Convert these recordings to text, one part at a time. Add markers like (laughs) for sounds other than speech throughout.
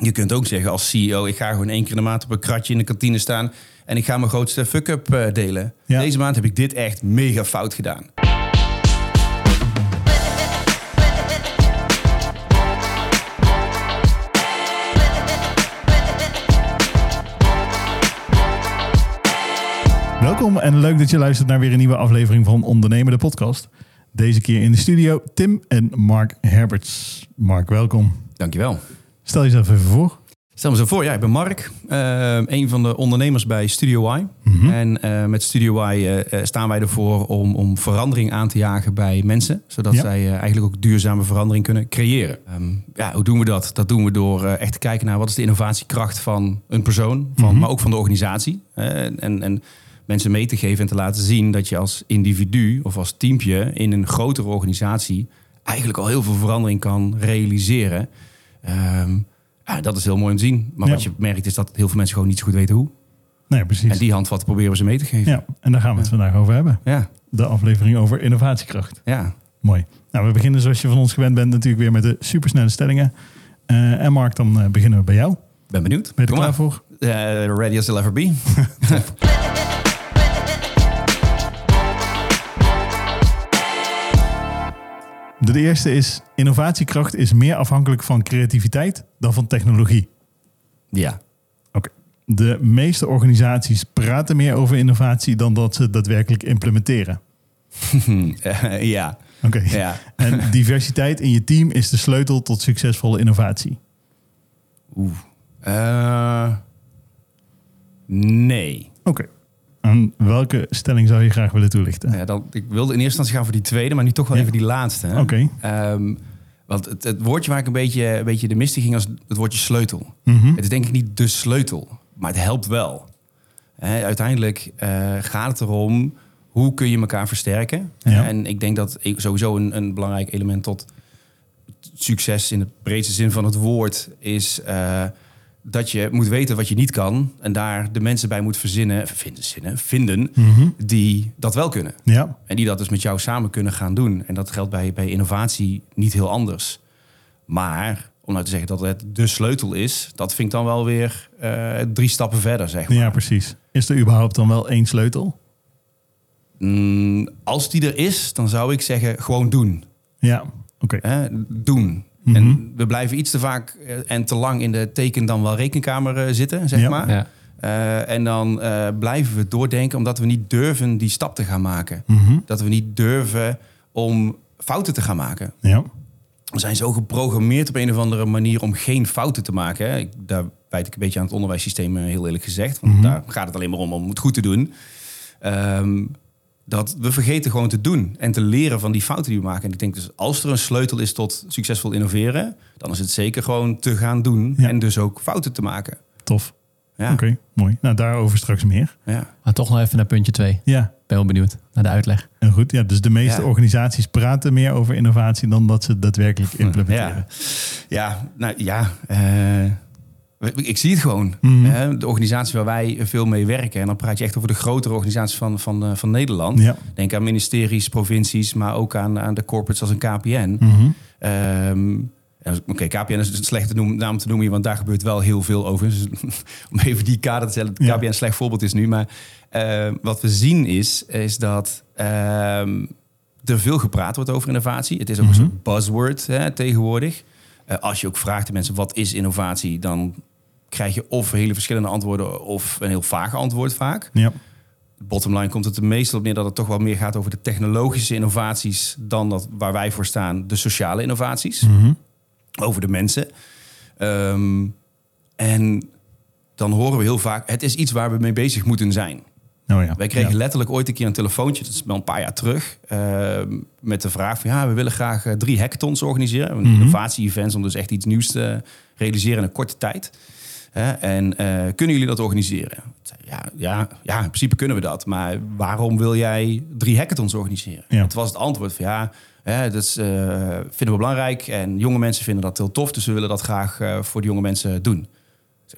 Je kunt ook zeggen als CEO, ik ga gewoon één keer in de maand op een kratje in de kantine staan en ik ga mijn grootste fuck-up eh, delen. Ja. Deze maand heb ik dit echt mega fout gedaan. Welkom en leuk dat je luistert naar weer een nieuwe aflevering van Ondernemer de podcast. Deze keer in de studio Tim en Mark Herberts. Mark, welkom. Dankjewel. Stel jezelf even voor. Stel me zo voor, ja, ik ben Mark, eh, een van de ondernemers bij Studio Y. En eh, met Studio Y eh, staan wij ervoor om, om verandering aan te jagen bij mensen. Zodat Ja. zij eigenlijk ook duurzame verandering kunnen creëren. Ehm, ja, hoe doen we dat? Dat doen we door echt te kijken naar wat is de innovatiekracht van een persoon, van, maar ook van de organisatie. En, en mensen mee te geven en te laten zien dat je als individu of als teampje in een grotere organisatie eigenlijk al heel veel verandering kan realiseren. Ehm, ja, dat is heel mooi om te zien. Maar Ja. wat je merkt is dat heel veel mensen gewoon niet zo goed weten hoe. Nee, precies. En die handvat proberen we ze mee te geven. Ja, en daar gaan we het vandaag over hebben. Ja, De aflevering over innovatiekracht. ja. Mooi. Nou, we beginnen zoals je van ons gewend bent natuurlijk weer met de supersnelle stellingen. Eh, en Mark, dan eh, beginnen we bij jou. Ben benieuwd. Ben je er Kom klaar voor? Eh, ready as I'll ever be. (laughs) De eerste is, innovatiekracht is meer afhankelijk van creativiteit dan van technologie. ja. Oké. De meeste organisaties praten meer over innovatie dan dat ze daadwerkelijk implementeren. (laughs) Ja. Oké. Ja. (laughs) En diversiteit in je team is de sleutel tot succesvolle innovatie. Oeh. Eh, nee. Oké. En welke stelling zou je graag willen toelichten? Ja, dan, ik wilde in eerste instantie gaan voor die tweede, maar nu toch wel Ja. even die laatste. Oké. Ehm, want het, het woordje waar ik een beetje, een beetje de mistie ging, was het woordje sleutel. Mhm. Het is denk ik niet de sleutel, maar het helpt wel. Uiteindelijk eh, gaat het erom hoe kun je elkaar versterken. Ja. En ik denk dat sowieso een, een belangrijk element tot succes in de breedste zin van het woord is eh, dat je moet weten wat je niet kan en daar de mensen bij moet verzinnen, vinden, zinnen, vinden Mhm. die dat wel kunnen. Ja. En die dat dus met jou samen kunnen gaan doen. En dat geldt bij, bij innovatie niet heel anders. Maar om nou te zeggen dat het de sleutel is, dat vind ik dan wel weer eh, drie stappen verder, zeg maar. ja, precies. Is er überhaupt dan wel één sleutel? Mm, als die er is, dan zou ik zeggen gewoon doen. Ja. Oké. Doen. Mhm. En we blijven iets te vaak eh, en te lang in de teken dan wel rekenkamer eh, zitten, zeg Ja. maar. Ja. Eh, en dan eh, blijven we doordenken omdat we niet durven die stap te gaan maken. Mhm. Dat we niet durven om fouten te gaan maken. Ja. We zijn zo geprogrammeerd op een of andere manier om geen fouten te maken. Hè. Ik, daar wijd ik een beetje aan het onderwijssysteem, heel eerlijk gezegd. Want Mhm. daar gaat het alleen maar om om het goed te doen. Ehm, dat we vergeten gewoon te doen en te leren van die fouten die we maken. En ik denk dus als er een sleutel is tot succesvol innoveren, dan is het zeker gewoon te gaan doen Ja. en dus ook fouten te maken. Tof. Ja, Oké, mooi. Nou, daarover straks meer. ja. Maar toch nog even naar puntje 2. Ja, Ben wel benieuwd naar de uitleg. en goed. Ja, dus de meeste Ja. organisaties praten meer over innovatie dan dat ze daadwerkelijk (laughs) implementeren. Ja, nou ja. eh, ik zie het gewoon. Mhm. Hè, de organisatie waar wij veel mee werken. En dan praat je echt over de grotere organisaties van, van, eh, van Nederland. Ja. Denk aan ministeries, provincies, maar ook aan, aan de corporates als een KPN. Mhm. Ehm, ja, Oké, KPN is een slechte noem, naam te noemen, want daar gebeurt wel heel veel over. (laughs) Dus om even die kader te stellen. KPN een slecht voorbeeld is nu. Maar eh, wat we zien is, is dat ehm, er veel gepraat wordt over innovatie. Het is ook Mhm. een soort buzzword hè, tegenwoordig. Eh, als je ook vraagt de mensen, wat is innovatie? Dan krijg je of hele verschillende antwoorden of een heel vaag antwoord vaak. Ja. Bottom line komt het er meestal op neer dat het toch wel meer gaat over de technologische innovaties dan dat waar wij voor staan, de sociale innovaties Mhm. over de mensen. Ehm, en dan horen we heel vaak, het is iets waar we mee bezig moeten zijn. Oh ja. Wij kregen Ja. letterlijk ooit een keer een telefoontje, dat is wel een paar jaar terug, ehm, met de vraag van ja, we willen graag eh, drie hackathons organiseren. Een Mhm. innovatie-events om dus echt iets nieuws te realiseren in een korte tijd. Hè, en eh, kunnen jullie dat organiseren? Ja, ja, ja, in principe kunnen we dat. Maar waarom wil jij drie hackathons organiseren? Ja. Het was het antwoord van ja, hè, dat is, eh, vinden we belangrijk. En jonge mensen vinden dat heel tof. Dus we willen dat graag eh, voor de jonge mensen doen.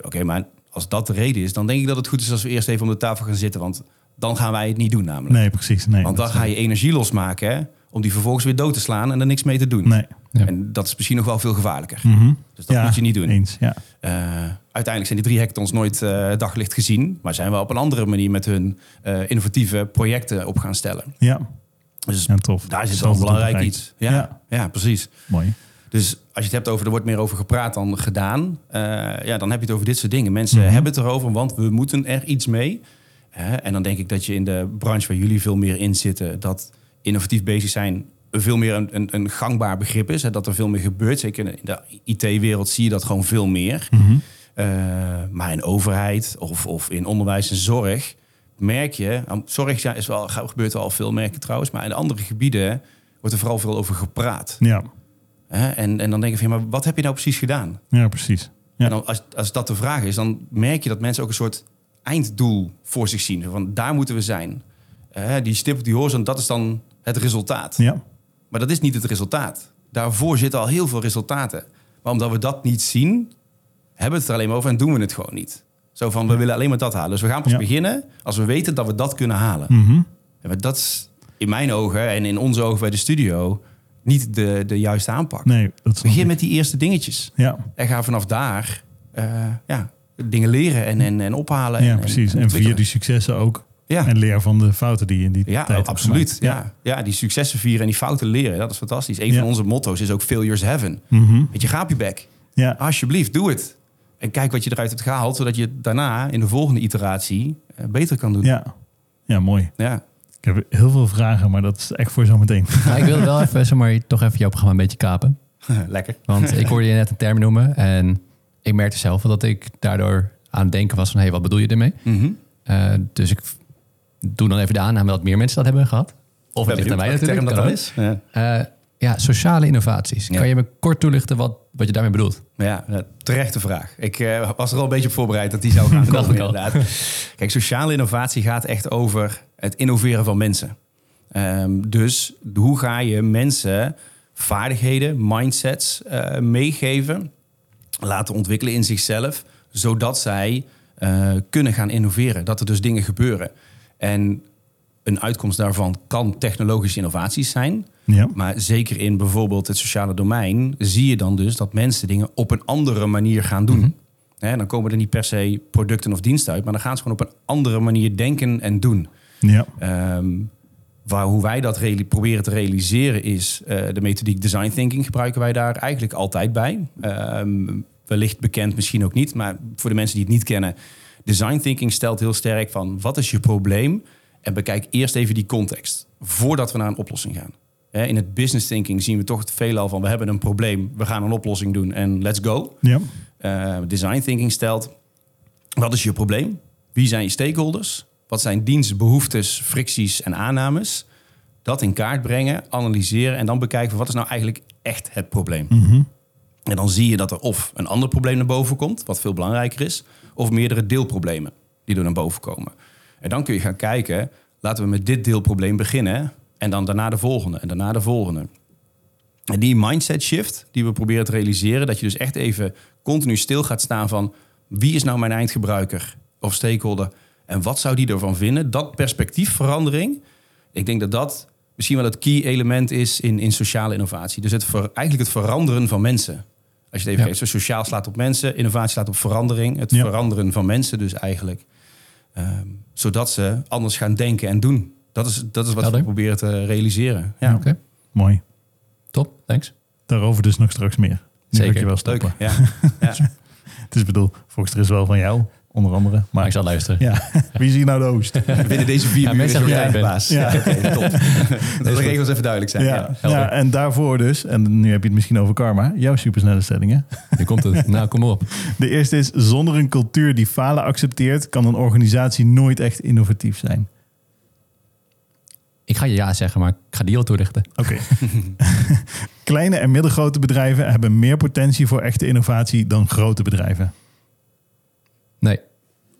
Oké, maar als dat de reden is, dan denk ik dat het goed is als we eerst even om de tafel gaan zitten. Want dan gaan wij het niet doen namelijk. Nee, precies. Nee, Want dan ga je energie losmaken hè, om die vervolgens weer dood te slaan en er niks mee te doen. Nee. Ja. En dat is misschien nog wel veel gevaarlijker. Mhm. Dus dat Ja, moet je niet doen. Eens, ja. Eh, uiteindelijk zijn die drie hackathons nooit eh, daglicht gezien, maar zijn wel op een andere manier met hun eh, innovatieve projecten op gaan stellen. Ja, Dus ja tof. daar zit Zelfde wel een belangrijk iets. Ja, Ja. ja. precies. Mooi. Dus als je het hebt over, er wordt meer over gepraat dan gedaan, ja, dan heb je het over dit soort dingen. Mensen Mhm. hebben het erover, want we moeten er iets mee. En dan denk ik dat je in de branche waar jullie veel meer in zitten, dat innovatief bezig zijn veel meer een, een, een gangbaar begrip is. Hè, dat er veel meer gebeurt. Zeker in de IT-wereld zie je dat gewoon veel meer. Mhm. Eh, maar in overheid of, of in onderwijs en zorg merk je... nou, Zorg ja, is wel, gebeurt al veel, merk je trouwens. Maar in de andere gebieden wordt er vooral veel over gepraat. Ja? En, en dan denk je van, ja, maar wat heb je nou precies gedaan? ja precies. Ja. En dan, als, als dat de vraag is, dan merk je dat mensen ook een soort einddoel voor zich zien. Van daar moeten we zijn. Hè, die stip op die horizon, dat is dan het resultaat. Ja, Maar dat is niet het resultaat. Daarvoor zitten al heel veel resultaten. Maar omdat we dat niet zien, hebben we het er alleen maar over en doen we het gewoon niet. Zo van, we willen alleen maar dat halen. Dus we gaan pas Ja. beginnen als we weten dat we dat kunnen halen. Mhm. En maar dat is in mijn ogen en in onze ogen bij de studio niet de, de juiste aanpak. nee, dat Begin met die eerste dingetjes. Ja, En ga vanaf daar eh, ja, dingen leren en, en, en ophalen. ja en, precies. En via ontwikkelen. die successen ook. Ja. En leer van de fouten die je in die Ja, tijd hebt absoluut. gemaakt. Ja. Ja. die successen vieren en die fouten leren. Dat is fantastisch. Een Ja. van onze motto's is ook failures heaven. Mhm. Weet je, ga op je bek. Ja. Alsjeblieft, doe het. En kijk wat je eruit hebt gehaald, zodat je daarna in de volgende iteratie eh, beter kan doen. Ja. ja, mooi. Ja. Ik heb heel veel vragen, maar dat is echt voor zometeen. (laughs) Maar ik wil wel even, zeg maar, toch even jouw programma een beetje kapen. (laughs) Lekker. Want ik hoorde je net een term noemen en ik merkte zelf wel dat ik daardoor aan het denken was van, hé, hey, wat bedoel je ermee? Mhm. Eh, dus ik doe dan even de aanname dat meer mensen dat hebben gehad. Of het ligt aan mij natuurlijk. dat is. Ja. Eh, ja, sociale innovaties. Ja. Kan je me kort toelichten wat, wat je daarmee bedoelt? Ja, terechte vraag. Ik eh, was er al een beetje op voorbereid dat die zou gaan (laughs) komen inderdaad. Kijk, sociale innovatie gaat echt over het innoveren van mensen. Ehm, dus hoe ga je mensen vaardigheden, mindsets eh, meegeven, laten ontwikkelen in zichzelf, zodat zij kunnen gaan innoveren. Dat er dus dingen gebeuren. En een uitkomst daarvan kan technologische innovaties zijn. Ja. Maar zeker in bijvoorbeeld het sociale domein zie je dan dus dat mensen dingen op een andere manier gaan doen. Hè, dan komen er niet per se producten of diensten uit, maar dan gaan ze gewoon op een andere manier denken en doen. Ja. Ehm, waar, hoe wij dat proberen te realiseren is eh, de methodiek design thinking gebruiken wij daar eigenlijk altijd bij. Ehm, wellicht bekend, misschien ook niet, maar voor de mensen die het niet kennen, design thinking stelt heel sterk van wat is je probleem en bekijk eerst even die context voordat we naar een oplossing gaan. In het business thinking zien we toch het veelal van we hebben een probleem, we gaan een oplossing doen en let's go. Ja. Eh, design thinking stelt: wat is je probleem? Wie zijn je stakeholders? Wat zijn dienstbehoeftes, fricties en aannames? Dat in kaart brengen, analyseren en dan bekijken van wat is nou eigenlijk echt het probleem. Mhm. En dan zie je dat er of een ander probleem naar boven komt, wat veel belangrijker is, of meerdere deelproblemen die er naar boven komen. En dan kun je gaan kijken, laten we met dit deelprobleem beginnen en dan daarna de volgende en daarna de volgende. En die mindset shift die we proberen te realiseren, dat je dus echt even continu stil gaat staan van wie is nou mijn eindgebruiker of stakeholder en wat zou die ervan vinden, dat perspectiefverandering, ik denk dat dat misschien wel het key element is in, in sociale innovatie. Dus het eigenlijk het veranderen van mensen. Als je het even Ja. geeft, zo sociaal slaat op mensen, innovatie slaat op verandering, het Ja. veranderen van mensen dus eigenlijk. Ehm, zodat ze anders gaan denken en doen. Dat is, dat is wat Helder. we proberen te realiseren. Ja. Oké, Mooi. top, thanks. Daarover dus nog straks meer. Nu Zeker. wil ik je wel Leuk. stoppen. Ja. (laughs) ja. Het is bedoel, volgens er is wel van jou, onder andere. Maar ik zal luisteren. ja, (laughs) wie is hier nou de host? Binnen deze vier Ja, mensen jij de baas. Ja. (laughs) Oké, top. (laughs) dat de regels even duidelijk zijn. Ja, Ja. helder. ja, en daarvoor dus, en nu heb je het misschien over karma, jouw supersnelle stellingen. Hier komt het. Nou, kom op. De eerste is, zonder een cultuur die falen accepteert, kan een organisatie nooit echt innovatief zijn. Ik ga je ja zeggen, maar ik ga die al toelichten. Oké. Kleine en middelgrote bedrijven hebben meer potentie voor echte innovatie dan grote bedrijven. Nee,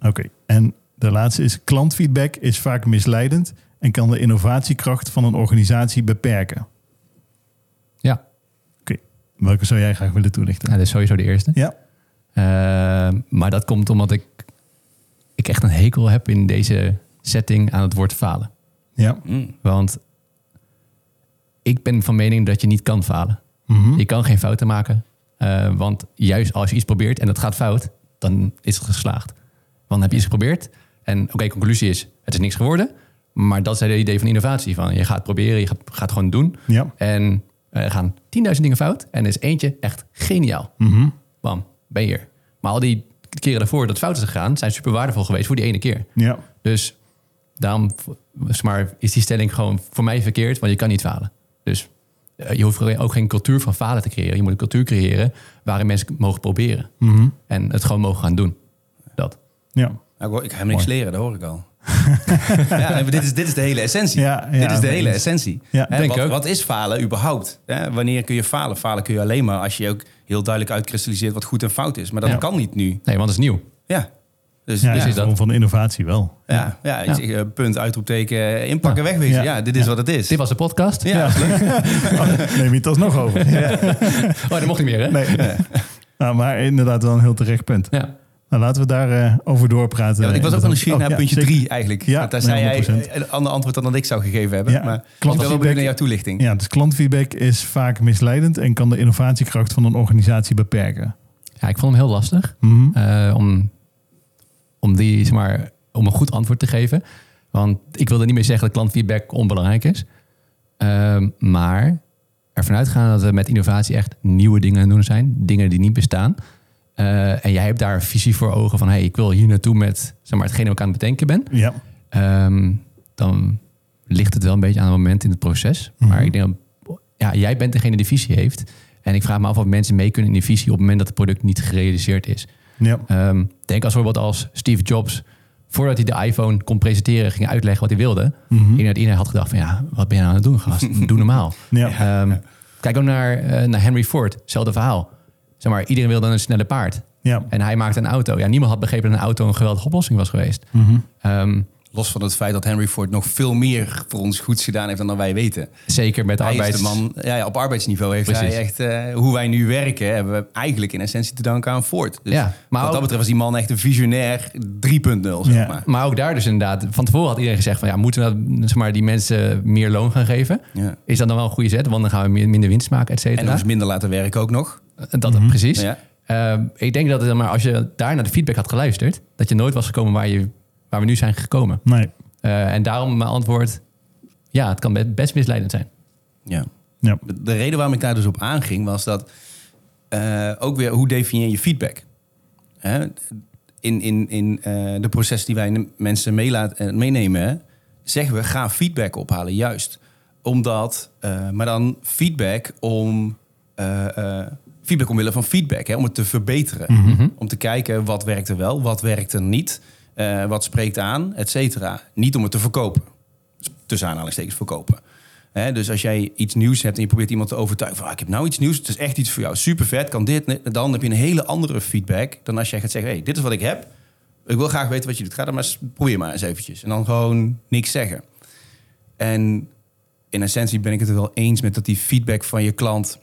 Oké. En de laatste is, klantfeedback is vaak misleidend en kan de innovatiekracht van een organisatie beperken. ja. Oké. Welke zou jij graag willen toelichten? Nou, dat is sowieso de eerste. Ja. Eh, maar dat komt omdat ik, ik echt een hekel heb in deze setting aan het woord falen. Ja. Mm. Want ik ben van mening dat je niet kan falen. Mhm. Je kan geen fouten maken. Eh, want juist als je iets probeert en dat gaat fout, dan is het geslaagd. Want dan heb je iets geprobeerd en oké, conclusie is, het is niks geworden. Maar dat is het idee van innovatie. Van je gaat proberen, je gaat, gaat gewoon doen. Ja. En eh, er gaan 10.000 dingen fout en er is eentje echt geniaal. Mhm. Bam, ben je hier. Maar al die keren daarvoor dat fout is gegaan, zijn super waardevol geweest voor die ene keer. Ja. Dus daarom maar, is die stelling gewoon voor mij verkeerd, want je kan niet falen. Dus je hoeft ook geen cultuur van falen te creëren. Je moet een cultuur creëren waarin mensen mogen proberen. Mhm. En het gewoon mogen gaan doen. Dat. Ja. Nou, ik, hoor- ik ga hem niks leren, dat hoor ik al. ja, dit, is, dit is de hele essentie. Ja, ja, dit is de hele eens. essentie. Ja, wat, wat is falen überhaupt? Hè, wanneer kun je falen? Falen kun je alleen maar als je ook heel duidelijk uitkristalliseert wat goed en fout is. Maar dat Ja. kan niet nu. Nee, want het is nieuw. Ja. Dus Ja, ja, is dat. vorm van innovatie wel. ja, ja, ik Ja. zeg, eh, punt, uitroepteken, inpakken, Ja. wegwezen. Ja. Ja, dit is wat het is. Dit was de podcast. ja. (laughs) (laughs) Neem je het alsnog over. Ja. Oh, dat mocht niet meer, hè? Nee. Nou, maar inderdaad wel een heel terecht punt. Ja. Nou, laten we daar eh, over doorpraten. Ja, ik was ook wel nieuwsgierig Oh, naar puntje zeker. drie eigenlijk. Ja, want daar zei jij 100%. een ander antwoord dan dat ik zou gegeven hebben. Ja, Maar ik ben wel klantfeedback- benieuwd naar jouw toelichting. Ja, dus klantfeedback is vaak misleidend en kan de innovatiekracht van een organisatie beperken. ja, ik vond hem heel lastig. Mhm. eh, om, om, die, zeg maar, om een goed antwoord te geven. Want ik wilde niet meer zeggen dat klantfeedback onbelangrijk is. Ehm, maar ervan uitgaan dat we met innovatie echt nieuwe dingen aan doen zijn. Dingen die niet bestaan. Eh, en jij hebt daar een visie voor ogen van... hey, ik wil hier naartoe met zeg maar, hetgene wat ik aan het bedenken ben. Ja. Ehm, dan ligt het wel een beetje aan het moment in het proces. Mhm. Maar ik denk dat ja, jij bent degene die visie heeft. En ik vraag me af of mensen mee kunnen in die visie op het moment dat het product niet gerealiseerd is. Ja. Ehm, denk als bijvoorbeeld als Steve Jobs, voordat hij de iPhone kon presenteren, ging uitleggen wat hij wilde. Denk dat iedereen had gedacht van ja, wat ben je nou aan het doen, gast? (laughs) Doe normaal. Ja. Ehm, kijk ook naar, eh, naar Henry Ford, hetzelfde verhaal. Zeg maar, iedereen wilde een snelle paard. Ja. En hij maakte een auto. Ja, niemand had begrepen dat een auto een geweldige oplossing was geweest. Mhm. Ehm, Los van het feit dat Henry Ford nog veel meer voor ons goeds gedaan heeft dan dat wij weten. zeker met de Hij is arbeids... de man, ja, ja, op arbeidsniveau heeft Precies. hij echt, eh, hoe wij nu werken, hebben we eigenlijk in essentie te danken aan Ford. Dus Ja, maar wat dat betreft was die man echt een visionair 3.0, zeg Ja. maar. Maar ook daar dus inderdaad, van tevoren had iedereen gezegd van ja, moeten we dat, zeg maar, die mensen meer loon gaan geven? Ja. Is dat dan wel een goede zet? Want dan gaan we meer- minder winst maken, et En cetera. eens minder laten werken ook nog. Dat precies. Ja. Ehm, ik denk dat het, maar als je daar naar de feedback had geluisterd, dat je nooit was gekomen waar, je, waar we nu zijn gekomen. Nee. Eh, en daarom mijn antwoord, ja, het kan be- best misleidend zijn. Ja. Ja. De reden waarom ik daar dus op aanging was dat eh, ook weer hoe definieer je feedback? Hè? In, in, in eh, de proces die wij mensen meelaat, meenemen, zeggen we ga feedback ophalen, juist. Omdat, eh, maar dan feedback om feedback omwille van feedback, hè, om het te verbeteren. Mhm. Om te kijken wat werkt er wel, wat werkt er niet, eh, wat spreekt aan, et cetera. Niet om het te verkopen. Tussen aanhalingstekens verkopen. Dus als jij iets nieuws hebt en je probeert iemand te overtuigen van ah, ik heb nou iets nieuws, het is echt iets voor jou, super vet, kan dit, dan heb je een hele andere feedback dan als jij gaat zeggen, hey, dit is wat ik heb, ik wil graag weten wat je doet, ga dan maar probeer maar eens eventjes en dan gewoon niks zeggen. En in essentie ben ik het er wel eens met dat die feedback van je klant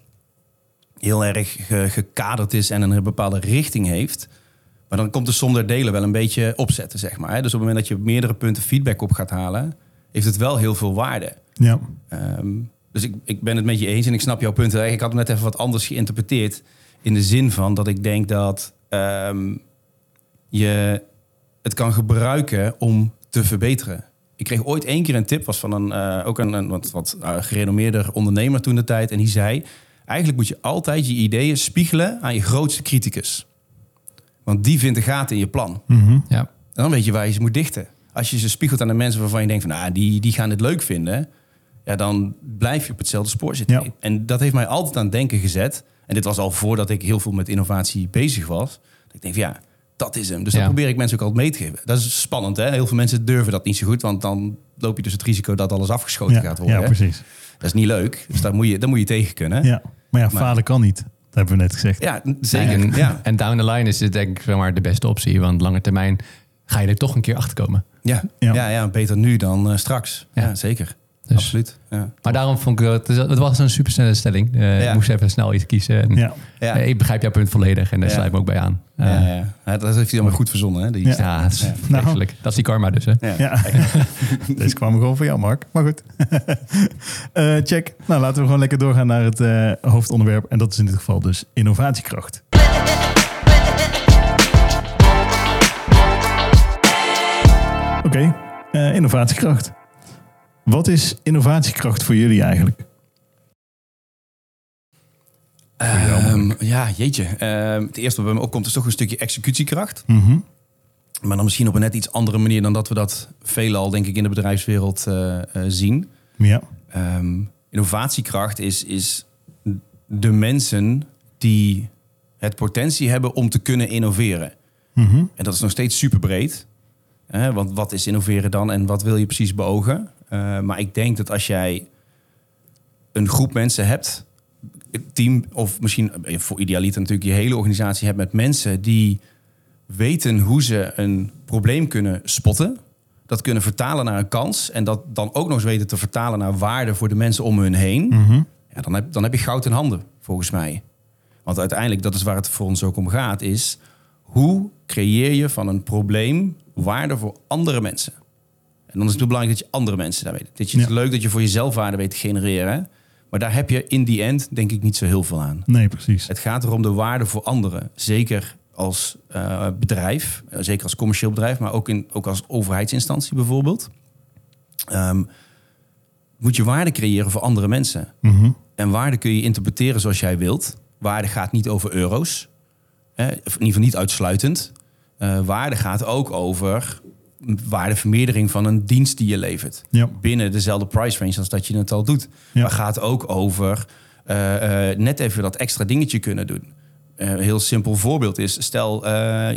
heel erg ge- gekaderd is en een bepaalde richting heeft. Maar dan komt de som der delen wel een beetje opzetten, zeg maar. Dus op het moment dat je meerdere punten feedback op gaat halen, heeft het wel heel veel waarde. Ja. Ehm, dus ik, ik ben het met je eens en ik snap jouw punt. heel erg. Ik had hem net even wat anders geïnterpreteerd. In de zin van dat ik denk dat ehm, je het kan gebruiken om te verbeteren. Ik kreeg ooit één keer een tip, was van een, eh, ook een, een wat, wat eh, gerenommeerder ondernemer toen de tijd. En die zei, eigenlijk moet je altijd je ideeën spiegelen aan je grootste criticus. Want die vindt de gaten in je plan. Mhm. Ja. En dan weet je waar je ze moet dichten. Als je ze spiegelt aan de mensen waarvan je denkt van, nou, die, die gaan dit leuk vinden, ja, dan blijf je op hetzelfde spoor zitten. Ja. En dat heeft mij altijd aan het denken gezet. En dit was al voordat ik heel veel met innovatie bezig was. Dat ik denk van, ja, dat is hem. Dus Ja. dat probeer ik mensen ook altijd mee te geven. Dat is spannend, hè? Heel veel mensen durven dat niet zo goed, want dan loop je dus het risico dat alles afgeschoten Ja. gaat worden. ja, hè. precies. Dat is niet leuk. Dus daar moet je, daar moet je tegen kunnen. Ja. Maar ja, Maar- falen kan niet. Dat hebben we net gezegd. Ja, zeker. En, ja. (laughs) en down the line is het denk ik zeg maar, de beste optie. Want lange termijn ga je er toch een keer achter komen. Ja. Ja. Ja. Ja, beter nu dan eh, straks. Ja, Ja. zeker. Dus, Absoluut. Ja. Maar daarom vond ik het, het was een supersnelle stelling. Eh, Ja. Ik moest even snel iets kiezen. En, Ja. Ja. eh, ik begrijp jouw punt volledig en daar Ja. sluit ik me ook bij aan. Eh, Ja, ja. Ja, dat heeft hij maar goed verzonnen. Hè? Die Ja. ja, het is Ja. vreselijk. Dat is die karma dus. Hè? Ja. Ja, (laughs) deze kwam gewoon voor jou, Mark. Maar goed. (laughs) Eh, check. Nou, laten we gewoon lekker doorgaan naar het eh, hoofdonderwerp. En dat is in dit geval dus innovatiekracht. Oké, eh, innovatiekracht. Wat is innovatiekracht voor jullie eigenlijk? Ehm, ja, jeetje. Ehm, het eerste wat bij me opkomt is toch een stukje executiekracht. Mhm. Maar dan misschien op een net iets andere manier dan dat we dat veelal, denk ik, in de bedrijfswereld eh, eh, zien. Ja. Ehm, innovatiekracht is, is de mensen die het potentie hebben om te kunnen innoveren. Mhm. En dat is nog steeds super breed. Hè, want wat is innoveren dan en wat wil je precies beogen? Eh, maar ik denk dat als jij een groep mensen hebt, een team of misschien eh, voor idealiter natuurlijk je hele organisatie hebt met mensen die weten hoe ze een probleem kunnen spotten, dat kunnen vertalen naar een kans en dat dan ook nog eens weten te vertalen naar waarde voor de mensen om hun heen, Mhm. ja, dan, heb, dan heb je goud in handen, volgens mij. Want uiteindelijk, dat is waar het voor ons ook om gaat, is hoe creëer je van een probleem waarde voor andere mensen? En dan is het belangrijk dat je andere mensen daar weet. Het is Ja. leuk dat je voor jezelf waarde weet te genereren, maar daar heb je in die end denk ik niet zo heel veel aan. Nee, precies. Het gaat erom de waarde voor anderen. Zeker als eh, bedrijf, eh, zeker als commercieel bedrijf, maar ook, in, ook als overheidsinstantie bijvoorbeeld. Ehm, moet je waarde creëren voor andere mensen. Mhm. En waarde kun je interpreteren zoals jij wilt. Waarde gaat niet over euro's. Hè, of in ieder geval niet uitsluitend. Eh, waarde gaat ook over waardevermeerdering van een dienst die je levert. Ja. Binnen dezelfde price range als dat je het al doet. Ja. Maar gaat ook over eh, eh, net even dat extra dingetje kunnen doen. Eh, een heel simpel voorbeeld is, stel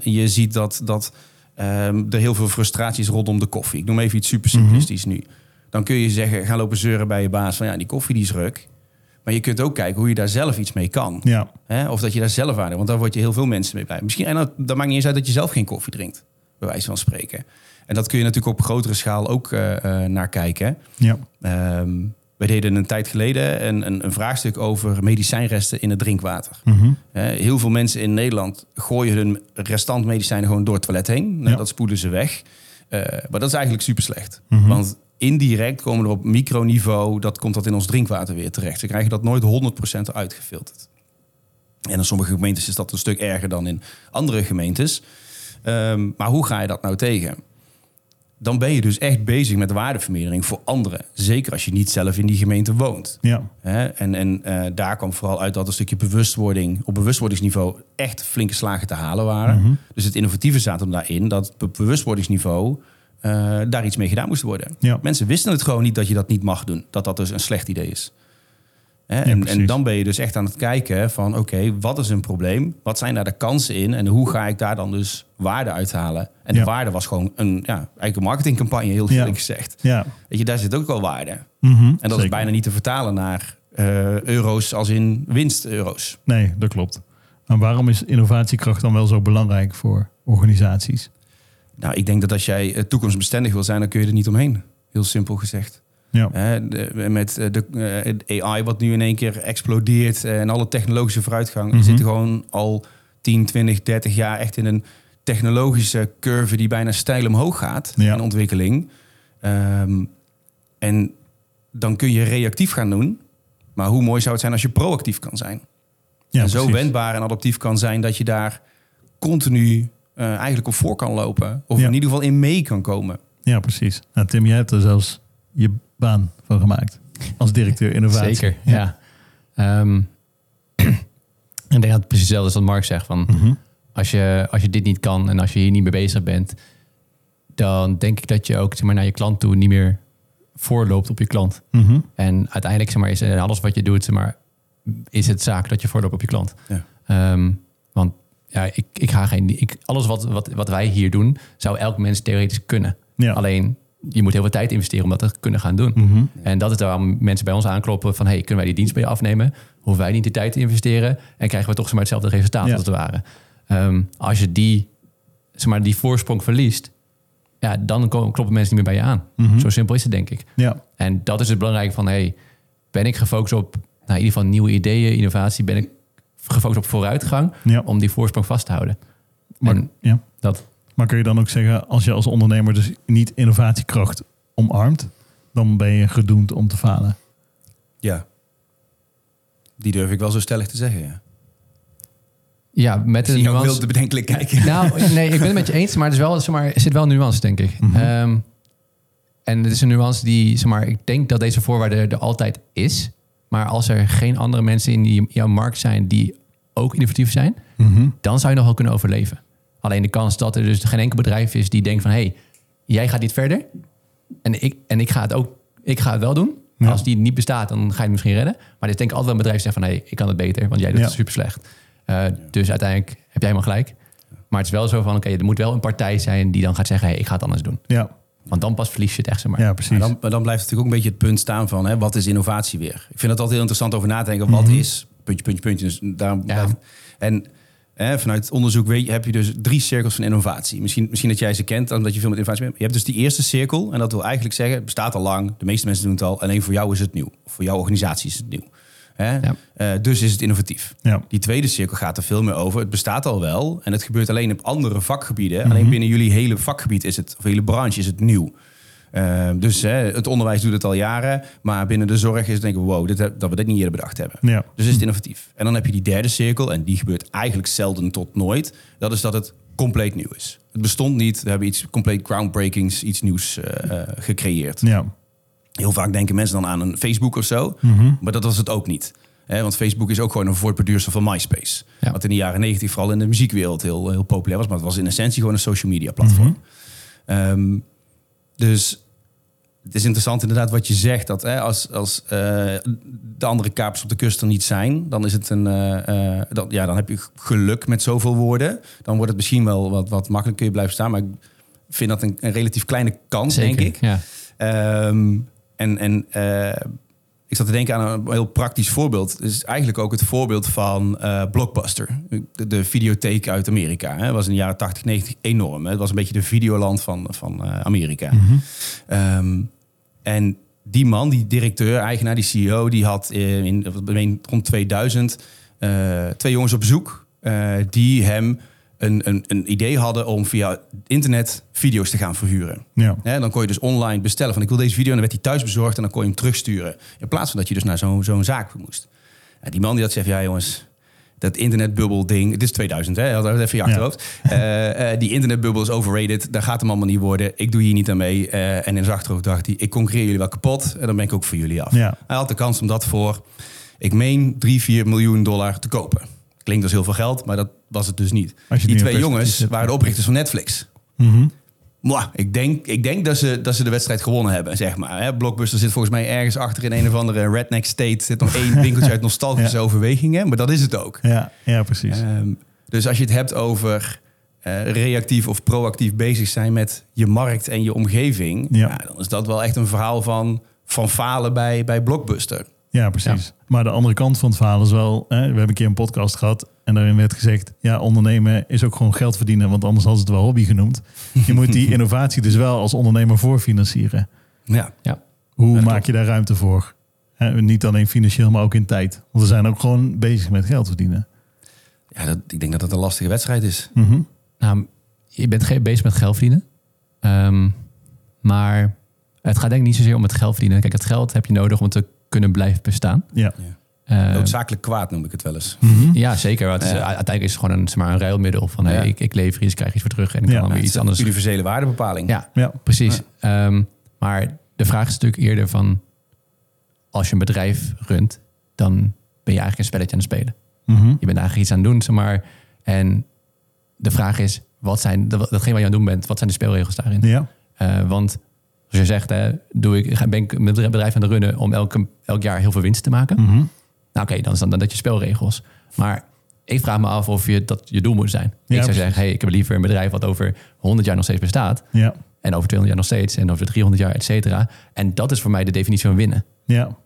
je ziet dat, dat ehm, er heel veel frustraties rondom de koffie. Ik noem even iets super simplistisch nu. Dan kun je zeggen, ga lopen zeuren bij je baas van ja, die koffie die is ruk. Maar je kunt ook kijken hoe je daar zelf iets mee kan. Ja. Hè? Of dat je daar zelf aan want daar word je heel veel mensen mee blij. Misschien, en dat, dat maakt niet eens uit dat je zelf geen koffie drinkt, bij wijze van spreken. En dat kun je natuurlijk op grotere schaal ook eh, eh, naar kijken. Ja. Ehm wij deden een tijd geleden een, een, een vraagstuk over medicijnresten in het drinkwater. Mhm. Heel veel mensen in Nederland gooien hun restant medicijnen gewoon door het toilet heen. Nou, Ja. Dat spoelen ze weg. Eh, maar dat is eigenlijk super slecht. Mhm. Want indirect komen er op microniveau, dat komt dat in ons drinkwater weer terecht. We krijgen dat nooit 100% eruit gefilterd. En in sommige gemeentes is dat een stuk erger dan in andere gemeentes. Ehm, maar hoe ga je dat nou tegen? Dan ben je dus echt bezig met waardevermeerdering voor anderen. Zeker als je niet zelf in die gemeente woont. Ja. En, en eh, daar kwam vooral uit dat een stukje bewustwording op bewustwordingsniveau echt flinke slagen te halen waren. Mhm. Dus het innovatieve zat hem daarin dat op bewustwordingsniveau eh, daar iets mee gedaan moest worden. Ja. Mensen wisten het gewoon niet dat je dat niet mag doen, dat dat dus een slecht idee is. Hè? en, en dan ben je dus echt aan het kijken van oké, wat is een probleem? Wat zijn daar de kansen in? En hoe ga ik daar dan dus waarde uithalen? En Ja. de waarde was gewoon een, ja, eigenlijk een marketingcampagne, heel Ja. eerlijk gezegd. Ja. Weet je, daar zit ook wel waarde. Mhm. En dat Zeker. is bijna niet te vertalen naar eh, euro's als in winst-euro's. Nee, dat klopt. Maar waarom is innovatiekracht dan wel zo belangrijk voor organisaties? Nou, ik denk dat als jij eh, toekomstbestendig wil zijn, dan kun je er niet omheen. Heel simpel gezegd. Ja. Hè, de- met eh, de eh, AI wat nu in één keer explodeert eh, en alle technologische vooruitgang. We zitten gewoon al 10, 20, 30 jaar echt in een technologische curve die bijna steil omhoog gaat Ja. in ontwikkeling. Ehm, en dan kun je reactief gaan doen. Maar hoe mooi zou het zijn als je proactief kan zijn? Ja, en zo precies. wendbaar en adaptief kan zijn dat je daar continu eigenlijk op voor kan lopen. Of Ja. in ieder geval in mee kan komen. Ja, precies. Nou, Tim, jij hebt er zelfs je baan van gemaakt. Als directeur innovatie. Zeker, ja. Ehm, (clears throat) ik denk dat het precies hetzelfde is wat Mark zegt. Van, Mhm. als, je, als je dit niet kan en als je hier niet mee bezig bent... dan denk ik dat je ook zeg maar, naar je klant toe niet meer voorloopt op je klant. Mhm. En uiteindelijk zeg maar, is alles wat je doet, zeg maar, is het zaak dat je voorloopt op je klant. Ja. Ehm, want ja, ik, ik ga geen. Ik, alles wat, wat, wat wij hier doen, zou elk mens theoretisch kunnen. Ja. Alleen je moet heel veel tijd investeren om dat te kunnen gaan doen. Mhm. En dat is waarom mensen bij ons aankloppen van... hey, kunnen wij die dienst bij je afnemen? Hoeven wij niet de tijd te investeren? En krijgen we toch zeg maar, hetzelfde resultaat Ja. als het ware. Ehm, als je die, zeg maar, die voorsprong verliest... ja, dan kloppen mensen niet meer bij je aan. Mhm. Zo simpel is het, denk ik. Ja, En dat is het belangrijke van, hey, ben ik gefocust op, nou, in ieder geval nieuwe ideeën, innovatie, ben ik gefocust op vooruitgang ja. om die voorsprong vast te houden. Maar, En ja. dat, maar kun je dan ook zeggen, als je als ondernemer dus niet innovatiekracht omarmt, dan ben je gedoemd om te falen. Ja. Die durf ik wel zo stellig te zeggen, ja. ja, met zie jou nuance... wilde bedenkelijk kijken. (laughs) Nou, nee, ik ben het met je eens, maar het is wel, zeg maar, er zit wel een nuance, denk ik. Mhm. Ehm, en het is een nuance die, zeg maar, ik denk dat deze voorwaarde er altijd is. Maar als er geen andere mensen in die, jouw markt zijn die ook innovatief zijn, Mhm. dan zou je nog wel kunnen overleven. Alleen de kans dat er dus geen enkel bedrijf is die denkt van... hé, hey, jij gaat niet verder en ik, en ik, ga het ook, ik ga het wel doen. Ja. Als die niet bestaat, dan ga je het misschien redden. Maar er is denk ik altijd wel een bedrijf die zegt van... hé, hey, ik kan het beter, want jij doet Ja. het super slecht. Eh, Dus uiteindelijk heb jij helemaal gelijk. Maar het is wel zo van, oké, er moet wel een partij zijn... die dan gaat zeggen, hé, hey, ik ga het anders doen. Ja, Want dan pas verlies je het echt, zeg maar. ja, precies. Maar dan, maar dan blijft natuurlijk ook een beetje het punt staan van hè, wat is innovatie weer? Ik vind het altijd heel interessant over na te denken. Wat is puntje, puntje, puntje. Dus daarom Ja. en hè, vanuit onderzoek weet je, heb je dus drie cirkels van innovatie. Misschien, misschien dat jij ze kent, omdat je veel met innovatie bent. Je hebt dus die eerste cirkel en dat wil eigenlijk zeggen, het bestaat al lang. De meeste mensen doen het al. Alleen voor jou is het nieuw. Of voor jouw organisatie is het nieuw. Hè? Ja. Eh, dus is het innovatief. Ja, Die tweede cirkel gaat er veel meer over. Het bestaat al wel en het gebeurt alleen op andere vakgebieden. Alleen binnen jullie hele vakgebied is het, of hele branche is het nieuw. Eh, dus hè, het onderwijs doet het al jaren, maar binnen de zorg is het denk ik, wow, dit, dat we dit niet eerder bedacht hebben. ja. Dus is het innovatief. En dan heb je die derde cirkel, en die gebeurt eigenlijk zelden tot nooit. Dat is dat het compleet nieuw is. Het bestond niet, we hebben iets compleet groundbreakings, iets nieuws eh, eh, gecreëerd. ja. Heel vaak denken mensen dan aan een Facebook of zo. Mhm. Maar dat was het ook niet. Want Facebook is ook gewoon een voortproducer van MySpace. Ja. Wat in de jaren negentig vooral in de muziekwereld heel, heel populair was. Maar het was in essentie gewoon een social media platform. Ehm, dus het is interessant inderdaad wat je zegt. Dat hè, als, als eh, de andere kapers op de kust er niet zijn... dan, is het een, dan, ja, dan heb je geluk met zoveel woorden. Dan wordt het misschien wel wat, wat makkelijk kun je blijven staan. Maar ik vind dat een, een relatief kleine kans, Zeker, denk ik. Ja. Ehm, en en ik zat te denken aan een heel praktisch voorbeeld. Het is eigenlijk ook het voorbeeld van eh, Blockbuster. De, de videotheek uit Amerika. Hè. was in de jaren 80, 90 enorm. Hè. Het was een beetje de videoland van, van eh, Amerika. Ehm, en die man, die directeur, eigenaar, die CEO... die had eh, in, rond 2000 eh, twee jongens op bezoek... eh, die hem een, een, een idee hadden om via internet video's te gaan verhuren. Ja. Dan kon je dus online bestellen van ik wil deze video en dan werd die thuis bezorgd en dan kon je hem terugsturen. In plaats van dat je dus naar zo'n zo'n zaak moest. Ja, die man die dat zegt, ja jongens, dat internetbubbel ding, het is 2000 hè, had even je Ja. achterhoofd. Eh, eh, die internetbubbel is overrated, daar gaat hem allemaal niet worden. Ik doe hier niet aan mee. Eh, en in zijn achterhoofd dacht hij, ik concurreer jullie wel kapot en dan ben ik ook voor jullie af. Ja. Hij had de kans om dat voor, ik meen 3, 4 miljoen dollar te kopen. Klinkt als heel veel geld, maar dat was het dus niet. Als je Die twee jongens waren de oprichters van Netflix. Mhm. Mwah, ik denk, ik denk dat, ze, dat ze de wedstrijd gewonnen hebben, zeg maar. Hè, Blockbuster zit volgens mij ergens achter in een of andere redneck state. Zit nog één (laughs) winkeltje uit nostalgische Ja. overwegingen, maar dat is het ook. Ja, ja, precies. Ehm, dus als je het hebt over eh, reactief of proactief bezig zijn met je markt en je omgeving... Ja. Ja. dan is dat wel echt een verhaal van, van falen bij, bij Blockbuster. Ja, precies. Maar de andere kant van het verhaal is wel... Hè, we hebben een keer een podcast gehad en daarin werd gezegd... ja, ondernemen is ook gewoon geld verdienen... want anders hadden ze het wel hobby genoemd. (laughs) Je moet die innovatie dus wel als ondernemer voorfinancieren. Ja, Ja. Hoe Ja, maak klopt. je daar ruimte voor? Hè, niet alleen financieel, maar ook in tijd. Want we zijn ook gewoon bezig met geld verdienen. ja dat, ik denk dat dat een lastige wedstrijd is. Mhm. Nou, je bent geen bezig met geld verdienen. Ehm, maar het gaat denk ik niet zozeer om het geld verdienen. Kijk, het geld heb je nodig om te kunnen blijven bestaan. Ja. Eh, Noodzakelijk kwaad noem ik het wel eens. Mhm. ja, zeker. Want het is- Ja. uiteindelijk is het gewoon een, zeg maar, een ruilmiddel. Van hey, Ja. ik, ik lever iets, krijg iets voor terug en ik Ja. kan dan weer iets anders. universele waardebepaling. Ja, Ja. precies. Ehm, maar de vraag is natuurlijk eerder van... als je een bedrijf runt, dan ben je eigenlijk een spelletje aan het spelen. Mhm. Je bent eigenlijk iets aan het doen, zeg maar. En de vraag is, wat zijn, dat- datgene wat je aan het doen bent, wat zijn de speelregels daarin? Ja. Eh, want zoals je zegt, hè, doe ik, ben ik een bedrijf aan het runnen om elke, elk jaar heel veel winst te maken. Mhm. Nou oké, dan is dan, dan dat je spelregels. Maar ik vraag me af of je, dat je doel moet zijn. ik zou zeggen, hey, ik heb liever een bedrijf wat over 100 jaar nog steeds bestaat. Ja. En over 200 jaar nog steeds. En over 300 jaar, et cetera. En dat is voor mij de definitie van winnen. Ja.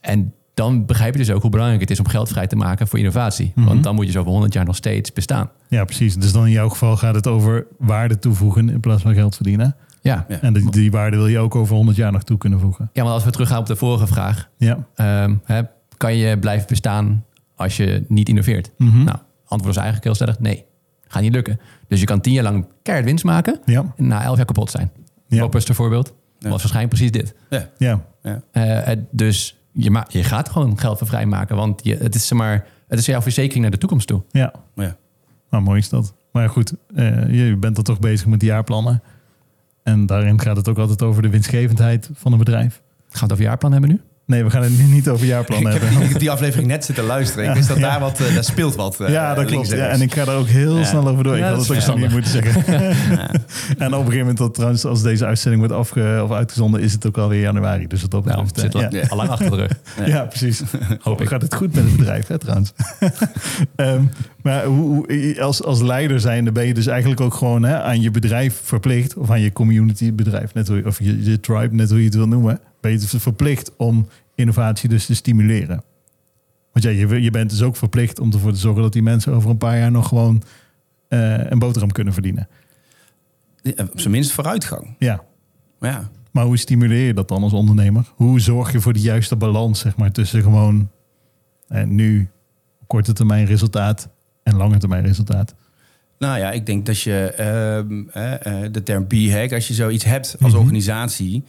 En dan begrijp je dus ook hoe belangrijk het is om geld vrij te maken voor innovatie. Mhm. Want dan moet je zo over 100 jaar nog steeds bestaan. Ja, precies. Dus dan in jouw geval gaat het over waarde toevoegen in plaats van geld verdienen. Ja. En die, die waarde wil je ook over 100 jaar nog toe kunnen voegen. ja, maar als we teruggaan op de vorige vraag. Ja. ehm, hè, kan je blijven bestaan als je niet innoveert? Mhm. Nou, antwoord is eigenlijk heel stellig nee. Gaat niet lukken. Dus je kan tien jaar lang keihard winst maken Ja. en na elf jaar kapot zijn. Ja. Blockbuster voorbeeld Ja. was waarschijnlijk precies dit. Ja. Ja. Ja. Eh, dus je, ma je gaat gewoon geld voor vrijmaken. Want je, het, is, zeg maar, het is jouw verzekering naar de toekomst toe. Ja. Ja. Nou, mooi is dat. Maar goed, eh, je bent er toch bezig met die jaarplannen. En daarin gaat het ook altijd over de winstgevendheid van een bedrijf. Gaan we het over jaarplan hebben nu? Nee, we gaan het nu niet over jaarplannen Ik heb hebben. die, die aflevering net zitten luisteren. Ik wist dat Ja. daar, wat, eh, daar speelt wat. eh, Ja, dat klopt. Ja, en ik ga er ook heel Ja. snel over door. Ik had dat het is ook niet moeten zeggen. (laughs) en op een gegeven moment, dat, trouwens, als deze uitzending wordt afge, of uitgezonden, is het ook alweer januari. Dus dat Nou, betreft, het eh, zit ja. al, lang achter de rug. (laughs) Ja, precies. Hoop ik. gaat het goed met het bedrijf, hè, trouwens. (laughs) Ehm, maar hoe, hoe- als, als leider zijnde ben je dus eigenlijk ook gewoon hè, aan je bedrijf verplicht, of aan je community bedrijf, net hoe, of je, je tribe, net hoe je het wil noemen, ben je dus verplicht om innovatie dus te stimuleren. Want ja, je, je bent dus ook verplicht om ervoor te zorgen dat die mensen over een paar jaar nog gewoon eh, een boterham kunnen verdienen. Ja, Op zijn minst vooruitgang. Ja. Maar ja, Maar hoe stimuleer je dat dan als ondernemer? Hoe zorg je voor de juiste balans, zeg maar, tussen gewoon eh, nu korte termijn resultaat en lange termijn resultaat? Nou ja, ik denk dat je ehm, eh, eh, de term B-hack, als je zoiets hebt als Mhm. organisatie,